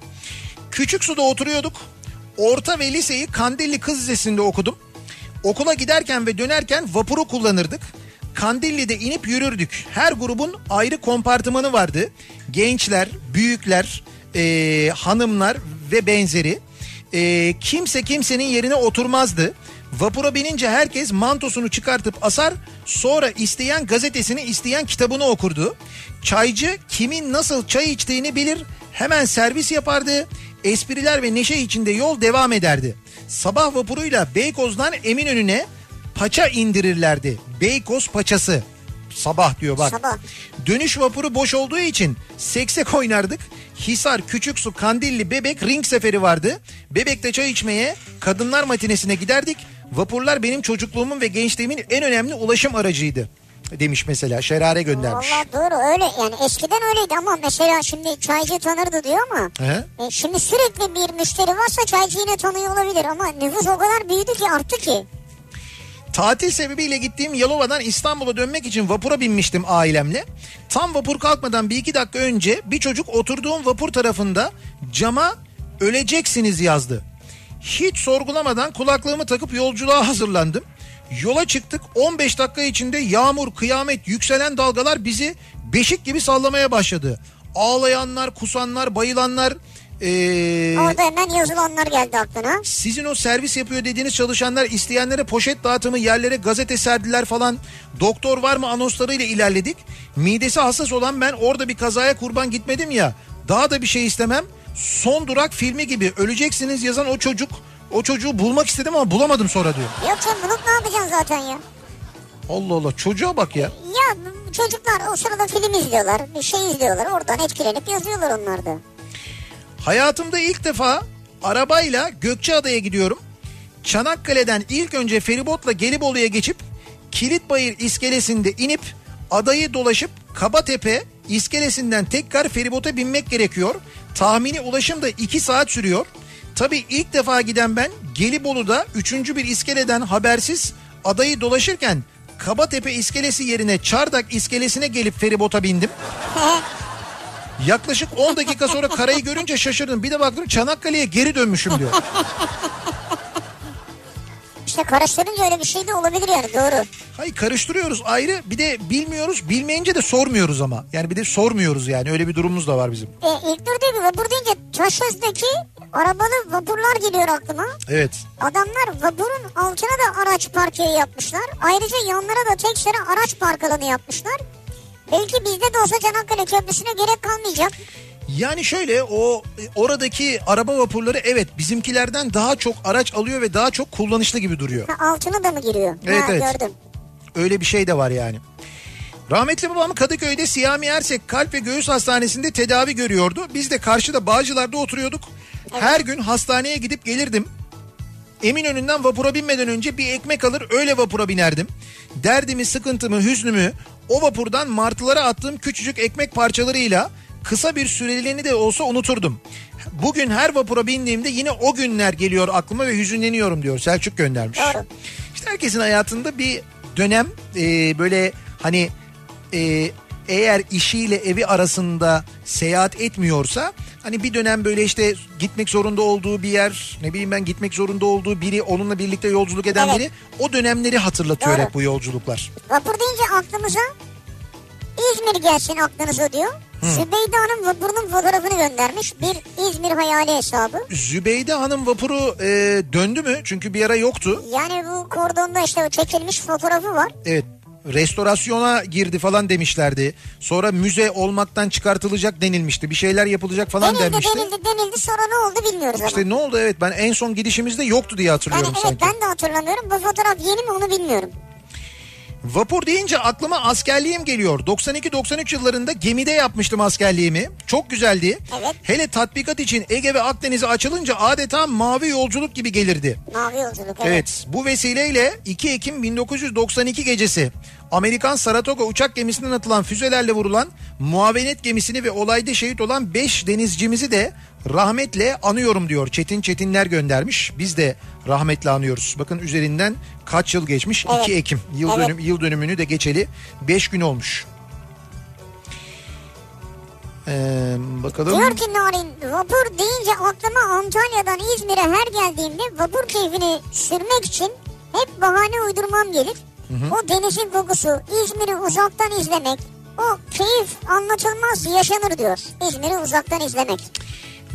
Küçük suda oturuyorduk. Orta ve liseyi Kandilli Kız Lisesi'nde okudum. Okula giderken ve dönerken vapuru kullanırdık. Kandilli'de inip yürürdük. Her grubun ayrı kompartımanı vardı. Gençler, büyükler, eee, hanımlar ve benzeri. e, kimse kimsenin yerine oturmazdı. Vapura binince herkes mantosunu çıkartıp asar sonra isteyen gazetesini isteyen kitabını okurdu. Çaycı kimin nasıl çay içtiğini bilir hemen servis yapardı. Espriler ve neşe içinde yol devam ederdi. Sabah vapuruyla Beykoz'dan Eminönü'ne paça indirirlerdi. Beykoz paçası. Sabah diyor bak. Sabah. Dönüş vapuru boş olduğu için seksek oynardık. Hisar, Küçüksu, Kandilli, Bebek ring seferi vardı. Bebek'te çay içmeye, kadınlar matinesine giderdik. Vapurlar benim çocukluğumun ve gençliğimin en önemli ulaşım aracıydı. Demiş mesela Şerare göndermiş. Valla doğru öyle yani eskiden öyleydi ama mesela şimdi çaycı tanırdı diyor ama He? e, şimdi sürekli bir müşteri varsa çaycı yine tanıyor olabilir ama nüfus o kadar büyüdü ki arttı ki. Tatil sebebiyle gittiğim Yalova'dan İstanbul'a dönmek için vapura binmiştim ailemle. Tam vapur kalkmadan bir iki dakika önce bir çocuk oturduğum vapur tarafında cama öleceksiniz yazdı. Hiç sorgulamadan kulaklığımı takıp yolculuğa hazırlandım. Yola çıktık 15 dakika içinde yağmur, kıyamet, yükselen dalgalar bizi beşik gibi sallamaya başladı. Ağlayanlar, kusanlar, bayılanlar... ee, Orada hemen yazılanlar geldi aklına. sizin o servis yapıyor dediğiniz çalışanlar isteyenlere poşet dağıtımı yerlere gazete serdiler falan. Doktor var mı anonslarıyla ilerledik. Midesi hassas olan ben orada bir kazaya kurban gitmedim ya. Daha da bir şey istemem. Son durak filmi gibi öleceksiniz yazan o çocuk. O çocuğu bulmak istedim ama bulamadım sonra diyor. Yok sen bulup ne yapacaksın zaten ya? Allah Allah çocuğa bak ya. Ya çocuklar o sırada film izliyorlar, bir şey izliyorlar. Oradan etkilenip yazıyorlar onlar da. Hayatımda ilk defa arabayla Gökçeada'ya gidiyorum. Çanakkale'den ilk önce feribotla Gelibolu'ya geçip Kilitbayır iskelesinde inip adayı dolaşıp Kabatepe iskelesinden tekrar feribota binmek gerekiyor. Tahmini ulaşım da 2 saat sürüyor. Tabii ilk defa giden ben Gelibolu'da 3. bir iskeleden habersiz adayı dolaşırken Kabatepe iskelesi yerine Çardak iskelesine gelip feribota bindim. Yaklaşık 10 dakika sonra karayı görünce şaşırdım. Bir de baktım Çanakkale'ye geri dönmüşüm diyor. İşte karıştırınca öyle bir şey de olabilir yani doğru. Hayır karıştırıyoruz ayrı bir de bilmiyoruz bilmeyince de sormuyoruz ama. Yani bir de sormuyoruz yani öyle bir durumumuz da var bizim. E, ilk dur diyor ki vapur deyince Taşöz'deki arabalı vapurlar geliyor aklıma. Evet. Adamlar vapurun altına da araç parkı yapmışlar. Ayrıca yanlara da tek sıra araç park alanı yapmışlar. Belki bizde de olsa Çanakkale Köprüsü'ne gerek kalmayacak. Yani şöyle o e, oradaki araba vapurları evet bizimkilerden daha çok araç alıyor ve daha çok kullanışlı gibi duruyor. Ha, altına da mı giriyor? Evet, ha, evet. Gördüm. Öyle bir şey de var yani. Rahmetli babam Kadıköy'de Siyami Ersek Kalp ve Göğüs Hastanesi'nde tedavi görüyordu. Biz de karşıda Bağcılar'da oturuyorduk. Her gün hastaneye gidip gelirdim. Eminönü'nden vapura binmeden önce bir ekmek alır öyle vapura binerdim. Derdimi, sıkıntımı, hüznümü o vapurdan martılara attığım küçücük ekmek parçalarıyla kısa bir süreliğini de olsa unuturdum. Bugün her vapura bindiğimde yine o günler geliyor aklıma ve hüzünleniyorum diyor Selçuk göndermiş. Doğru. İşte herkesin hayatında bir dönem e, böyle hani e, eğer işiyle evi arasında seyahat etmiyorsa hani bir dönem böyle işte gitmek zorunda olduğu bir yer ne bileyim ben gitmek zorunda olduğu biri onunla birlikte yolculuk eden Evet. biri o dönemleri hatırlatıyor Doğru. hep bu yolculuklar. Vapur deyince aklımıza İzmir gelsin aklınıza diyor. Zübeyde Hanım vapurunun fotoğrafını göndermiş. Bir İzmir hayali hesabı. Zübeyde Hanım vapuru e, döndü mü? Çünkü bir ara yoktu. Yani bu kordonda işte çekilmiş fotoğrafı var. Evet restorasyona girdi falan demişlerdi. Sonra müze olmaktan çıkartılacak denilmişti. Bir şeyler yapılacak falan Denildi denmişti. denildi denildi sonra ne oldu bilmiyoruz ama. İşte ne oldu evet ben en son gidişimizde yoktu diye Yani hatırlıyorum evet sanki. ben de hatırlamıyorum. Bu fotoğraf yeni mi onu bilmiyorum. Vapur deyince aklıma askerliğim geliyor. 92-93 yıllarında gemide yapmıştım askerliğimi. Çok güzeldi. Evet. Hele tatbikat için Ege ve Akdeniz'e açılınca adeta mavi yolculuk gibi gelirdi. Mavi yolculuk evet. Evet bu vesileyle 2 Ekim 1992 gecesi Amerikan Saratoga uçak gemisinden atılan füzelerle vurulan muavenet gemisini ve olayda şehit olan 5 denizcimizi de rahmetle anıyorum diyor. Çetin Çetinler göndermiş. Biz de rahmetle anıyoruz. Bakın üzerinden kaç yıl geçmiş? Evet. 2 Ekim yıl, Evet. dönüm, yıl dönümünü de geçeli 5 gün olmuş. Ee, bakalım. Diyor ki Narin vapur deyince aklıma Antalya'dan İzmir'e her geldiğimde vapur keyfini sürmek için hep bahane uydurmam gelir. O denizin kokusu, İzmir'i uzaktan izlemek, o keyif anlatılmaz yaşanır diyor. İzmir'i uzaktan izlemek.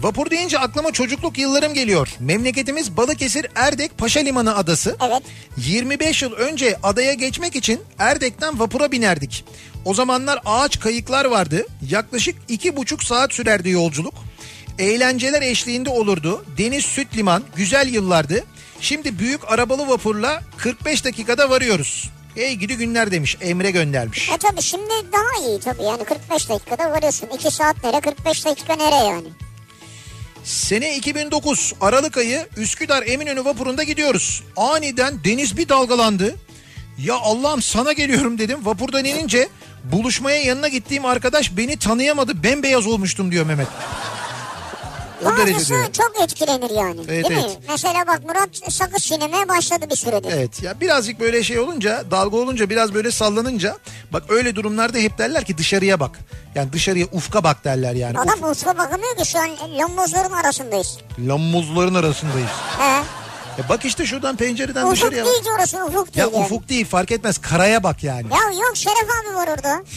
Vapur deyince aklıma çocukluk yıllarım geliyor. Memleketimiz Balıkesir Erdek Paşa Limanı adası. Evet. 25 yıl önce adaya geçmek için Erdek'ten vapura binerdik. O zamanlar ağaç kayıklar vardı. Yaklaşık iki buçuk saat sürerdi yolculuk. Eğlenceler eşliğinde olurdu. Deniz süt liman güzel yıllardı. Şimdi büyük arabalı vapurla 45 dakikada varıyoruz. Ey gidi günler demiş Emre göndermiş. E tabii şimdi daha iyi tabii yani 45 dakikada varıyorsun. 2 saat nere 45 dakika nere yani. Sene 2009 Aralık ayı Üsküdar Eminönü vapurunda gidiyoruz. Aniden deniz bir dalgalandı. Ya Allah'ım sana geliyorum dedim. Vapurdan inince buluşmaya yanına gittiğim arkadaş beni tanıyamadı. Bembeyaz olmuştum diyor Mehmet. O Bazısı çok etkilenir yani. Evet, değil mi? evet. Mesela bak Murat sakız çiğnemeye başladı bir süredir. Evet ya birazcık böyle şey olunca dalga olunca biraz böyle sallanınca bak öyle durumlarda hep derler ki dışarıya bak. Yani dışarıya ufka bak derler yani. Adam ufka bakamıyor ki şu an lombozların arasındayız. Uf, lambuzların arasındayız. He. E bak işte şuradan pencereden Ufuk dışarıya bak. değil ki orası ufuk Ya değil yani. ufuk değil fark etmez karaya bak yani. Ya yok Şeref abi var orada.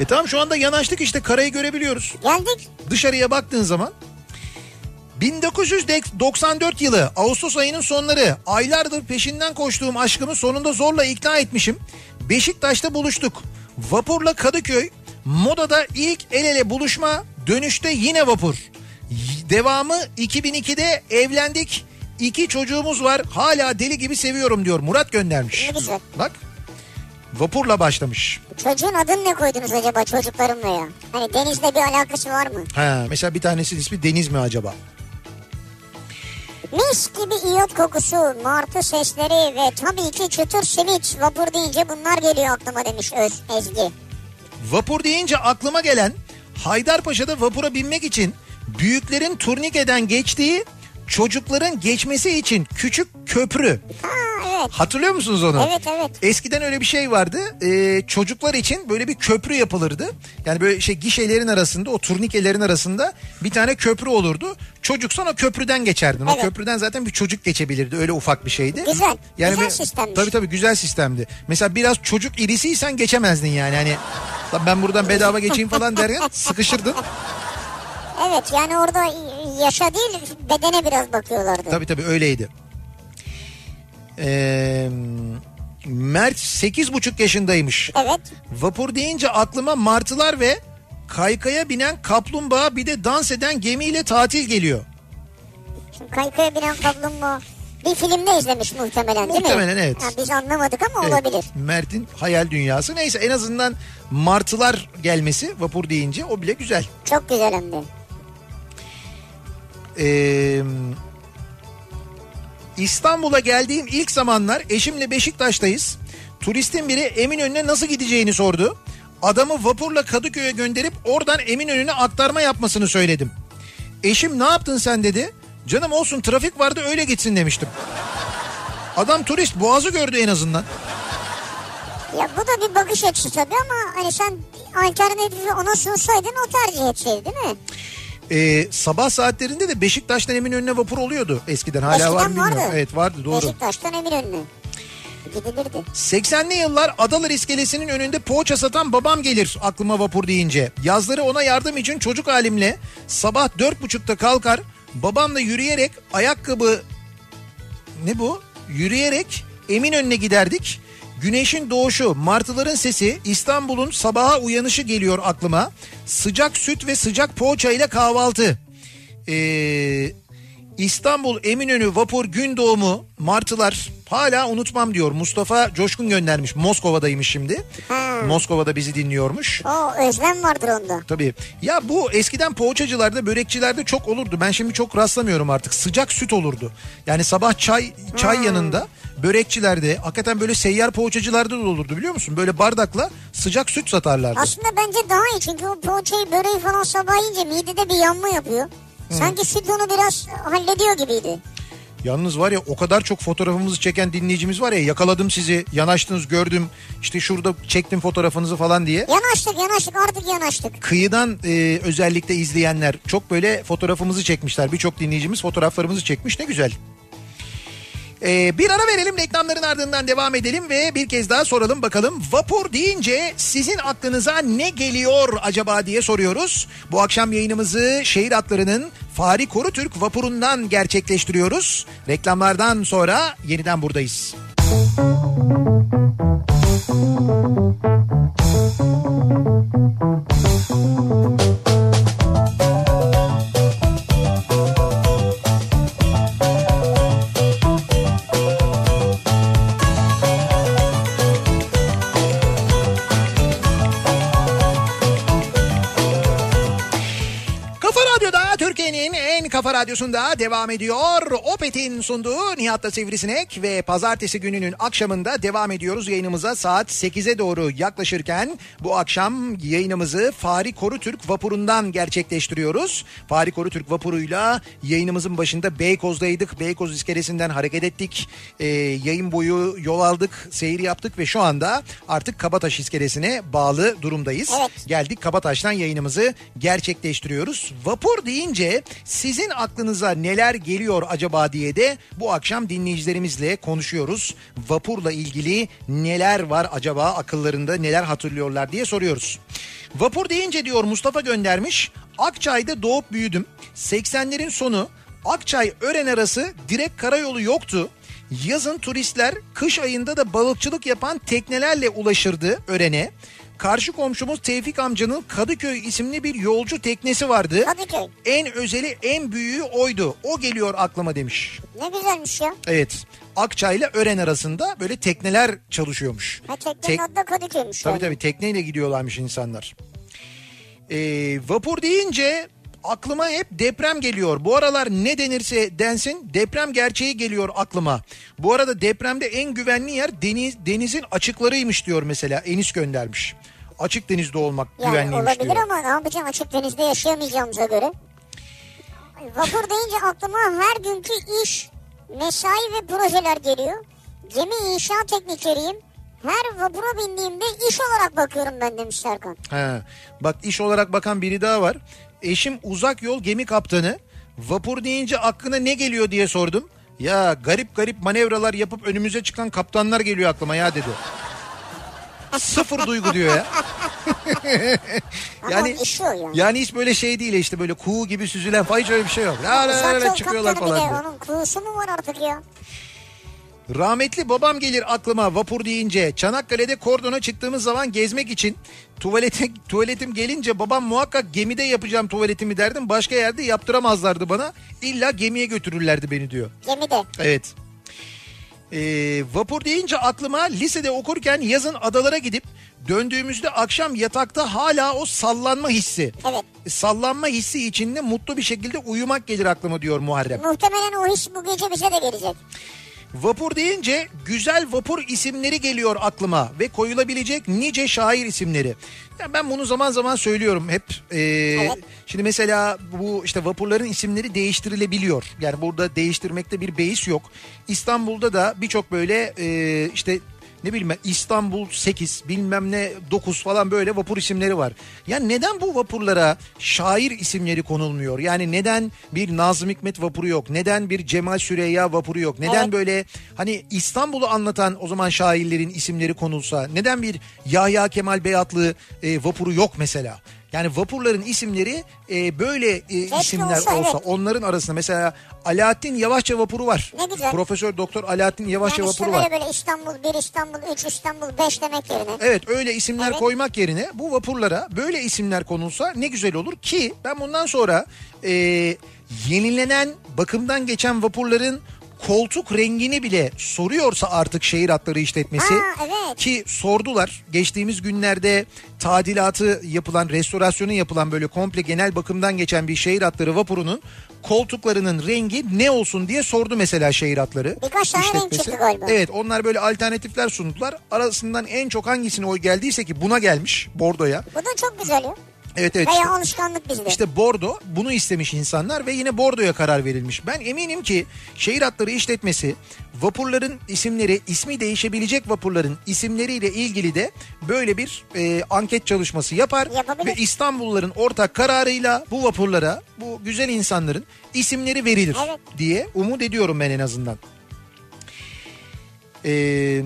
E tamam şu anda yanaştık işte karayı görebiliyoruz. Geldik. Dışarıya baktığın zaman 1994 yılı Ağustos ayının sonları aylardır peşinden koştuğum aşkımı sonunda zorla ikna etmişim. Beşiktaş'ta buluştuk. Vapurla Kadıköy, Moda'da ilk el ele buluşma, dönüşte yine vapur. Devamı 2002'de evlendik. İki çocuğumuz var. Hala deli gibi seviyorum diyor. Murat göndermiş. Ne güzel. Bak. Vapurla başlamış. Çocuğun adını ne koydunuz acaba çocuklarımla ya? Hani denizle bir alakası var mı? Ha, mesela bir tanesinin ismi Deniz mi acaba? Mis gibi iyot kokusu, martı sesleri ve tabii ki çıtır simit vapur deyince bunlar geliyor aklıma demiş Öz, Ezgi. Vapur deyince aklıma gelen Haydarpaşa'da vapura binmek için büyüklerin turnikeden geçtiği çocukların geçmesi için küçük köprü. Ha evet. Hatırlıyor musunuz onu? Evet evet. Eskiden öyle bir şey vardı. Ee, çocuklar için böyle bir köprü yapılırdı. Yani böyle şey gişelerin arasında o turnikelerin arasında bir tane köprü olurdu. Çocuksan o köprüden geçerdin. O Evet. köprüden zaten bir çocuk geçebilirdi. Öyle ufak bir şeydi. Güzel, güzel bir- sistemmiş. Tabii tabii güzel sistemdi. Mesela biraz çocuk irisiysen geçemezdin yani. Hani "Lan ben buradan bedava geçeyim falan derken sıkışırdın. Evet yani orada yaşa değil bedene biraz bakıyorlardı. Tabii tabii öyleydi. Ee, Mert 8,5 yaşındaymış. Evet. Vapur deyince aklıma martılar ve kaykaya binen kaplumbağa bir de dans eden gemiyle tatil geliyor. Şimdi kaykaya binen kaplumbağa bir filmde izlemiş muhtemelen değil mi? Muhtemelen, evet. Ha, biz anlamadık ama Evet, olabilir. Mert'in hayal dünyası. Neyse en azından martılar gelmesi vapur deyince o bile güzel. Çok güzel hem de. Ee, İstanbul'a geldiğim ilk zamanlar eşimle Beşiktaş'tayız. Turistin biri Eminönü'ne nasıl gideceğini sordu. Adamı vapurla Kadıköy'e gönderip oradan Eminönü'ne aktarma yapmasını söyledim. Eşim ne yaptın sen dedi. Canım olsun trafik vardı öyle gitsin demiştim. Adam turist boğazı gördü en azından. Ya bu da bir bakış açısı tabii ama hani sen alternatifi ona sunsaydın o tercih etseydi değil mi? Ee, sabah saatlerinde de Beşiktaş'tan Eminönü'ne vapur oluyordu eskiden. Hala Eskiden var mı bilmiyorum. vardı. Evet vardı doğru. Beşiktaş'tan Eminönü'ne. Gidilirdi. 80'li yıllar Adalar iskelesinin önünde poğaça satan babam gelir aklıma vapur deyince. Yazları ona yardım için çocuk halimle sabah dört buçukta kalkar babamla yürüyerek ayakkabı ne bu? Yürüyerek Eminönü'ne giderdik. Güneşin doğuşu, martıların sesi, İstanbul'un sabaha uyanışı geliyor aklıma. Sıcak süt ve sıcak poğaça ile kahvaltı. Ee, İstanbul Eminönü vapur gün doğumu martılar hala unutmam diyor. Mustafa Coşkun göndermiş. Moskova'daymış şimdi. Moskova'da bizi dinliyormuş. O özlem vardır onda. Tabii. Ya bu eskiden poğaçacılarda, börekçilerde çok olurdu. Ben şimdi çok rastlamıyorum artık. Sıcak süt olurdu. Yani sabah çay çay yanında börekçilerde, hakikaten böyle seyyar poğaçacılarda da olurdu biliyor musun? Böyle bardakla sıcak süt satarlardı. Aslında bence daha iyi çünkü o poğaçayı böreği falan sabah yiyince midede bir yanma yapıyor. Sanki onu biraz hallediyor gibiydi. Yalnız var ya o kadar çok fotoğrafımızı çeken dinleyicimiz var ya yakaladım sizi yanaştınız gördüm işte şurada çektim fotoğrafınızı falan diye. Yanaştık yanaştık artık yanaştık. Kıyıdan e, özellikle izleyenler çok böyle fotoğrafımızı çekmişler. Birçok dinleyicimiz fotoğraflarımızı çekmiş ne güzel. Ee, bir ara verelim reklamların ardından devam edelim ve bir kez daha soralım bakalım. Vapur deyince sizin aklınıza ne geliyor acaba diye soruyoruz. Bu akşam yayınımızı şehir hatlarının Fahri Korutürk vapurundan gerçekleştiriyoruz. Reklamlardan sonra yeniden buradayız. Kafa radyosunda devam ediyor. Opet'in sunduğu Nihat'ta Sivrisinek ve pazartesi gününün akşamında devam ediyoruz yayınımıza saat 8'e doğru yaklaşırken bu akşam yayınımızı Fahri Korutürk vapurundan gerçekleştiriyoruz. Fahri Korutürk vapuruyla yayınımızın başında Beykoz'daydık. Beykoz iskelesinden hareket ettik. Ee, yayın boyu yol aldık, seyir yaptık ve şu anda artık Kabataş iskelesine bağlı durumdayız. Evet. Geldik Kabataş'tan yayınımızı gerçekleştiriyoruz. Vapur deyince sizin aklınıza neler geliyor acaba diye de bu akşam dinleyicilerimizle konuşuyoruz. Vapurla ilgili neler var acaba akıllarında neler hatırlıyorlar diye soruyoruz. Vapur deyince diyor Mustafa göndermiş. Akçay'da doğup büyüdüm. 80'lerin sonu Akçay Ören arası direkt karayolu yoktu. Yazın turistler kış ayında da balıkçılık yapan teknelerle ulaşırdı Ören'e. Karşı komşumuz Tevfik amcanın Kadıköy isimli bir yolcu teknesi vardı. Kadıköy. En özeli en büyüğü oydu. O geliyor aklıma demiş. Ne güzelmiş ya. Evet. Akçay ile Ören arasında böyle tekneler çalışıyormuş. Ha teknenin Tek- adı da Kadıköy'müş. Tabii yani. tabii tekneyle gidiyorlarmış insanlar. Ee, vapur deyince aklıma hep deprem geliyor. Bu aralar ne denirse densin deprem gerçeği geliyor aklıma. Bu arada depremde en güvenli yer deniz denizin açıklarıymış diyor mesela Enis göndermiş. Açık denizde olmak Yani güvenliymiş olabilir diyor. ama ne yapacağım açık denizde yaşayamayacağımıza göre. Vapur deyince aklıma her günkü iş, mesai ve projeler geliyor. Gemi inşaat teknikeriyim. Her vapura bindiğimde iş olarak bakıyorum ben demiş Serkan. He. Bak iş olarak bakan biri daha var. Eşim uzak yol gemi kaptanı. Vapur deyince aklına ne geliyor diye sordum. Ya garip garip manevralar yapıp önümüze çıkan kaptanlar geliyor aklıma ya dedi. Sıfır duygu diyor ya. Ama işi o yani. yani hiç böyle şey değil işte böyle kuğu gibi süzülen falan hiç öyle bir şey yok. La la la la çıkıyorlar falan. diyor. onun kuğusu mu var artık ya? Rahmetli babam gelir aklıma vapur deyince. Çanakkale'de kordona çıktığımız zaman gezmek için tuvalete, tuvaletim gelince babam muhakkak gemide yapacağım tuvaletimi derdim. Başka yerde yaptıramazlardı bana. İlla gemiye götürürlerdi beni diyor. Gemide. Evet. Ee, vapur deyince aklıma lisede okurken yazın adalara gidip döndüğümüzde akşam yatakta hala o sallanma hissi. Evet. Sallanma hissi içinde mutlu bir şekilde uyumak gelir aklıma diyor Muharrem. Muhtemelen o his bu gece bize de gelecek. Vapur deyince güzel vapur isimleri geliyor aklıma ve koyulabilecek nice şair isimleri. Ya ben bunu zaman zaman söylüyorum hep. Ee, Şimdi mesela bu işte vapurların isimleri değiştirilebiliyor. Yani burada değiştirmekte bir beis yok. İstanbul'da da birçok böyle e, işte ne bileyim ben İstanbul 8 bilmem ne 9 falan böyle vapur isimleri var. Ya neden bu vapurlara şair isimleri konulmuyor? Yani neden bir Nazım Hikmet vapuru yok? Neden bir Cemal Süreyya vapuru yok? Neden Evet. böyle hani İstanbul'u anlatan o zaman şairlerin isimleri konulsa? Neden bir Yahya Kemal Beyatlı e, vapuru yok mesela? Yani vapurların isimleri e, böyle e, isimler olsa, olsa evet. onların arasında mesela Alaaddin Yavaşça vapuru var. Ne güzel. Profesör Doktor Alaaddin Yavaşça Yani işte vapuru var. böyle böyle İstanbul 1, İstanbul 3, İstanbul 5 demek yerine. Evet öyle isimler Evet. koymak yerine bu vapurlara böyle isimler konulsa ne güzel olur ki ben bundan sonra e, yenilenen bakımdan geçen vapurların koltuk rengini bile soruyorsa artık şehir hatları işletmesi Aa, evet. ki sordular geçtiğimiz günlerde tadilatı yapılan restorasyonu yapılan böyle komple genel bakımdan geçen bir şehir hatları vapurunun koltuklarının rengi ne olsun diye sordu mesela şehir hatları Birkaç tane renk çıktı galiba. Evet onlar böyle alternatifler sundular. Arasından en çok hangisine oy geldiyse ki buna gelmiş bordoya. Bu da çok güzel ya. Evet evet. işte- Veya alışkanlık bizde. işte bordo bunu istemiş insanlar ve yine bordoya karar verilmiş. Ben eminim ki şehir hatları işletmesi vapurların isimleri ismi değişebilecek vapurların isimleriyle ilgili de böyle bir e, anket çalışması yapar. Yapabilir. Ve İstanbulluların ortak kararıyla bu vapurlara bu güzel insanların isimleri verilir Evet. diye umut ediyorum ben en azından. Ee,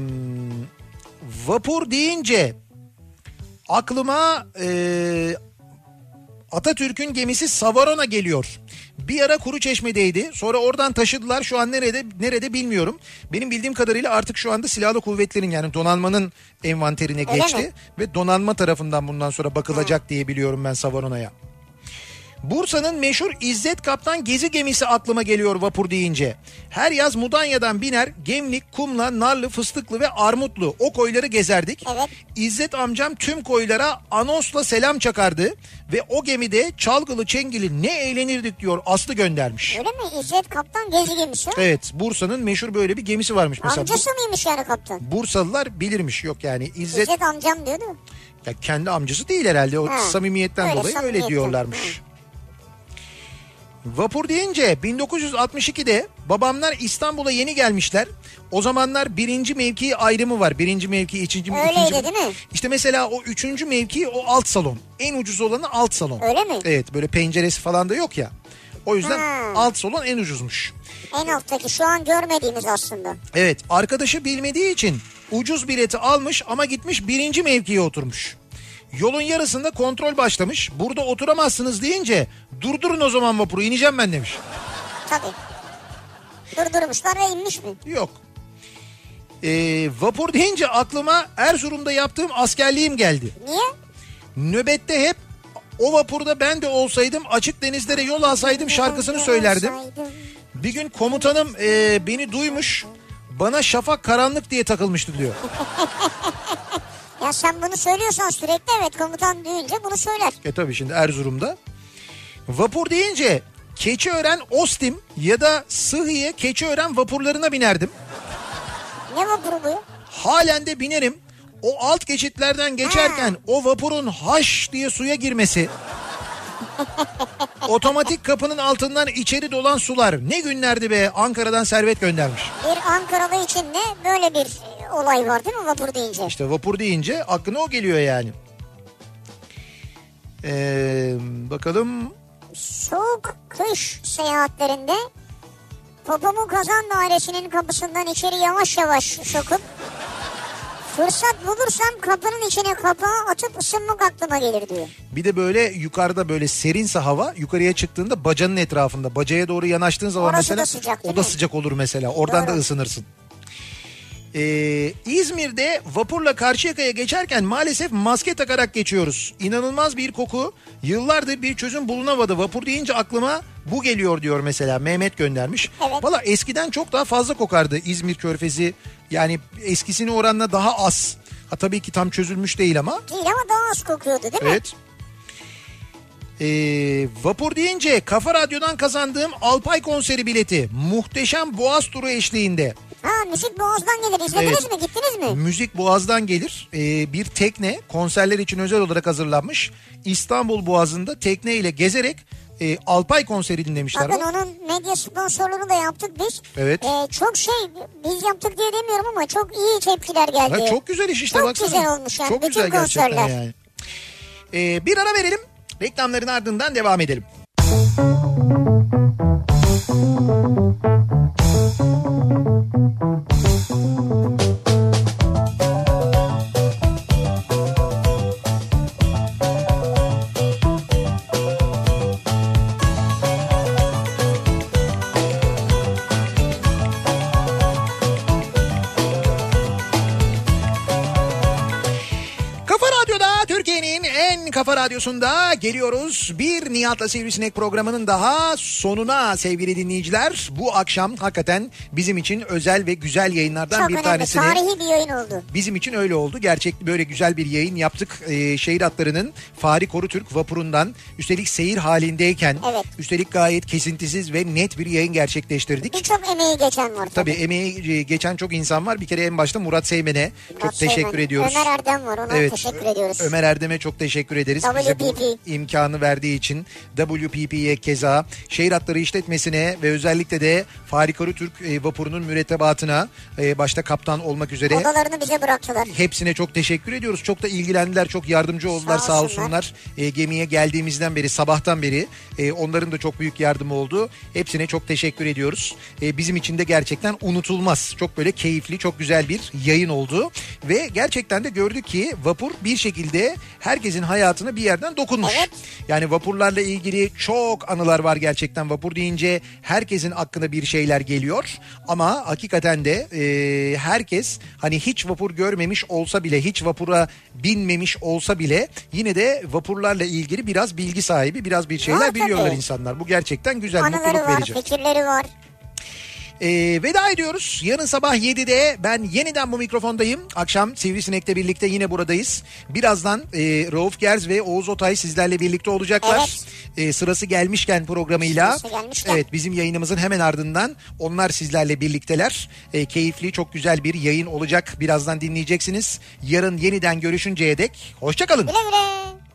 vapur deyince aklıma e, Atatürk'ün gemisi Savarona geliyor. Bir ara kuru çeşmedeydi. Sonra oradan taşıdılar. Şu an nerede nerede bilmiyorum. Benim bildiğim kadarıyla artık şu anda silahlı kuvvetlerin yani donanmanın envanterine Öyle geçti. mi? Ve donanma tarafından bundan sonra bakılacak diye biliyorum ben Savarona'ya. Bursa'nın meşhur İzzet Kaptan gezi gemisi aklıma geliyor vapur deyince. Her yaz Mudanya'dan biner Gemlik, Kumla, Narlı, Fıstıklı ve Armutlu o koyları gezerdik. Evet. İzzet amcam tüm koylara anonsla selam çakardı ve o gemide çalgılı çengili ne eğlenirdik diyor Aslı göndermiş. Öyle mi? İzzet Kaptan gezi gemisi. Evet Bursa'nın meşhur böyle bir gemisi varmış mesela. Amcası mıymış yani kaptan? Bursalılar bilirmiş yok yani İzzet İzzet amcam diyordu. ya kendi amcası değil herhalde o Ha, samimiyetten öyle dolayı öyle samimiyetten. diyorlarmış. Vapur deyince 1962'de babamlar İstanbul'a yeni gelmişler. O zamanlar birinci mevki ayrımı var. Birinci mevki, ikinci mevki, Öyleydi ikinci... değil mi? İşte mesela o üçüncü mevki o alt salon. En ucuz olanı alt salon. Öyle mi? Evet böyle penceresi falan da yok ya. O yüzden Ha. alt salon en ucuzmuş. En alttaki şu an görmediğimiz aslında. Evet arkadaşı bilmediği için ucuz bileti almış ama gitmiş birinci mevkiye oturmuş. Yolun yarısında kontrol başlamış. Burada oturamazsınız deyince durdurun o zaman vapuru ineceğim ben demiş. Tabii. Durdurmuşlar ve inmiş mi? Yok. Ee, vapur deyince aklıma Erzurum'da yaptığım askerliğim geldi. Niye? Nöbette hep o vapurda ben de olsaydım açık denizlere yol alsaydım şarkısını söylerdim. Bir gün komutanım e, beni duymuş bana şafak karanlık diye takılmıştı diyor. Ya sen bunu söylüyorsan sürekli evet komutan duyunca bunu söyler. E tabii şimdi Erzurum'da. Vapur deyince Keçiören Ostim ya da Sıhhiye Keçiören vapurlarına binerdim. Ne vapuru bu? Halen de binerim. O alt geçitlerden geçerken o vapurun haş diye suya girmesi. otomatik kapının altından içeri dolan sular. Ne günlerdi be Ankara'dan servet göndermiş. Bir Ankaralı için de böyle bir e, olay var değil mi vapur deyince? İşte vapur deyince aklına o geliyor yani. Ee, bakalım Soğuk kış seyahatlerinde popomu kazan dairesinin kapısından içeri yavaş yavaş sokup fırsat bulursam kapının içine kapağı atıp ısınmak aklıma gelir diyor. Bir de böyle yukarıda böyle serinse hava yukarıya çıktığında bacanın etrafında bacaya doğru yanaştığın zaman Orası mesela da sıcak, o da mi? sıcak olur mesela oradan Doğru. da ısınırsın. Ee, İzmir'de vapurla Karşıyaka'ya geçerken maalesef maske takarak geçiyoruz. İnanılmaz bir koku. Yıllardır bir çözüm bulunamadı. Vapur deyince aklıma bu geliyor diyor mesela Mehmet göndermiş. Evet. Valla eskiden çok daha fazla kokardı İzmir körfezi. Yani eskisine oranla daha az. Ha, tabii ki tam çözülmüş değil ama. Değil ama daha az kokuyordu değil mi? Evet. Ee, vapur deyince Kafa Radyo'dan kazandığım Alpay konseri bileti muhteşem Boğaz turu eşliğinde. Ha müzik boğazdan gelir izlediniz Evet. mi gittiniz mi? Müzik Boğaz'dan gelir. Ee, bir tekne konserler için özel olarak hazırlanmış. İstanbul Boğazı'nda tekne ile gezerek e, Alpay konseri dinlemişler. Bakın onun medya sponsorluğunu da yaptık biz. Evet. Ee, çok şey biz yaptık diye demiyorum ama çok iyi tepkiler geldi. Ha, çok güzel iş işte Çok baksana. güzel olmuş yani. Çok Bütün güzel gerçekten konserler. yani. Ee, bir ara verelim. Reklamların ardından devam edelim. Kafa radyosunda geliyoruz. Bir Nihat'la Sivrisinek programının daha sonuna sevgili dinleyiciler. Bu akşam hakikaten bizim için özel ve güzel yayınlardan Çok bir önemli. tanesini Tarihi bir yayın oldu. Bizim için öyle oldu. Gerçek böyle güzel bir yayın yaptık. Ee, şehir hatlarının Fahri Korutürk vapurundan üstelik seyir halindeyken Evet. üstelik gayet kesintisiz ve net bir yayın gerçekleştirdik. Birçok emeği geçen var. Tabii emeği e, geçen çok insan var. Bir kere en başta Murat Seymen'e çok Murat teşekkür Seymen. ediyoruz. Ömer Erdem var ona teşekkür ediyoruz. Ömer Erdem'e çok teşekkür ederiz. Bize bu imkanı verdiği için WPP'ye keza şehir hatları işletmesine ve özellikle de Farikaru Türk e, vapurunun mürettebatına e, başta kaptan olmak üzere Odalarını bize bıraktılar. hepsine çok teşekkür ediyoruz. Çok da ilgilendiler, çok yardımcı oldular Sağ sağ, olsunlar. E, gemiye geldiğimizden beri, sabahtan beri e, onların da çok büyük yardımı oldu. Hepsine çok teşekkür ediyoruz. E, bizim için de gerçekten unutulmaz. Çok böyle keyifli, çok güzel bir yayın oldu. Ve gerçekten de gördük ki vapur bir şekilde herkesin hayatına bir yerden dokunmuş. Evet. Yani vapurlarla ilgili çok anılar var gerçekten. Vapur deyince herkesin aklına bir şeyler geliyor. Ama hakikaten de e, herkes hani hiç vapur görmemiş olsa bile, hiç vapura binmemiş olsa bile yine de vapurlarla ilgili biraz bilgi sahibi, biraz bir şeyler Var biliyorlar tabii. insanlar. Bu gerçekten güzel, Anıları mutluluk var, verici. fikirleri var. Ee, veda ediyoruz. Yarın sabah 7'de ben yeniden bu mikrofondayım. Akşam Sivrisinek'le birlikte yine buradayız. Birazdan e, Rauf Gerz ve Oğuz Otay sizlerle birlikte olacaklar. E, sırası gelmişken programıyla. Sırası gelmişken. Evet bizim yayınımızın hemen ardından onlar sizlerle birlikteler. E, keyifli çok güzel bir yayın olacak. Birazdan dinleyeceksiniz. Yarın yeniden görüşünceye dek hoşçakalın. Güle güle.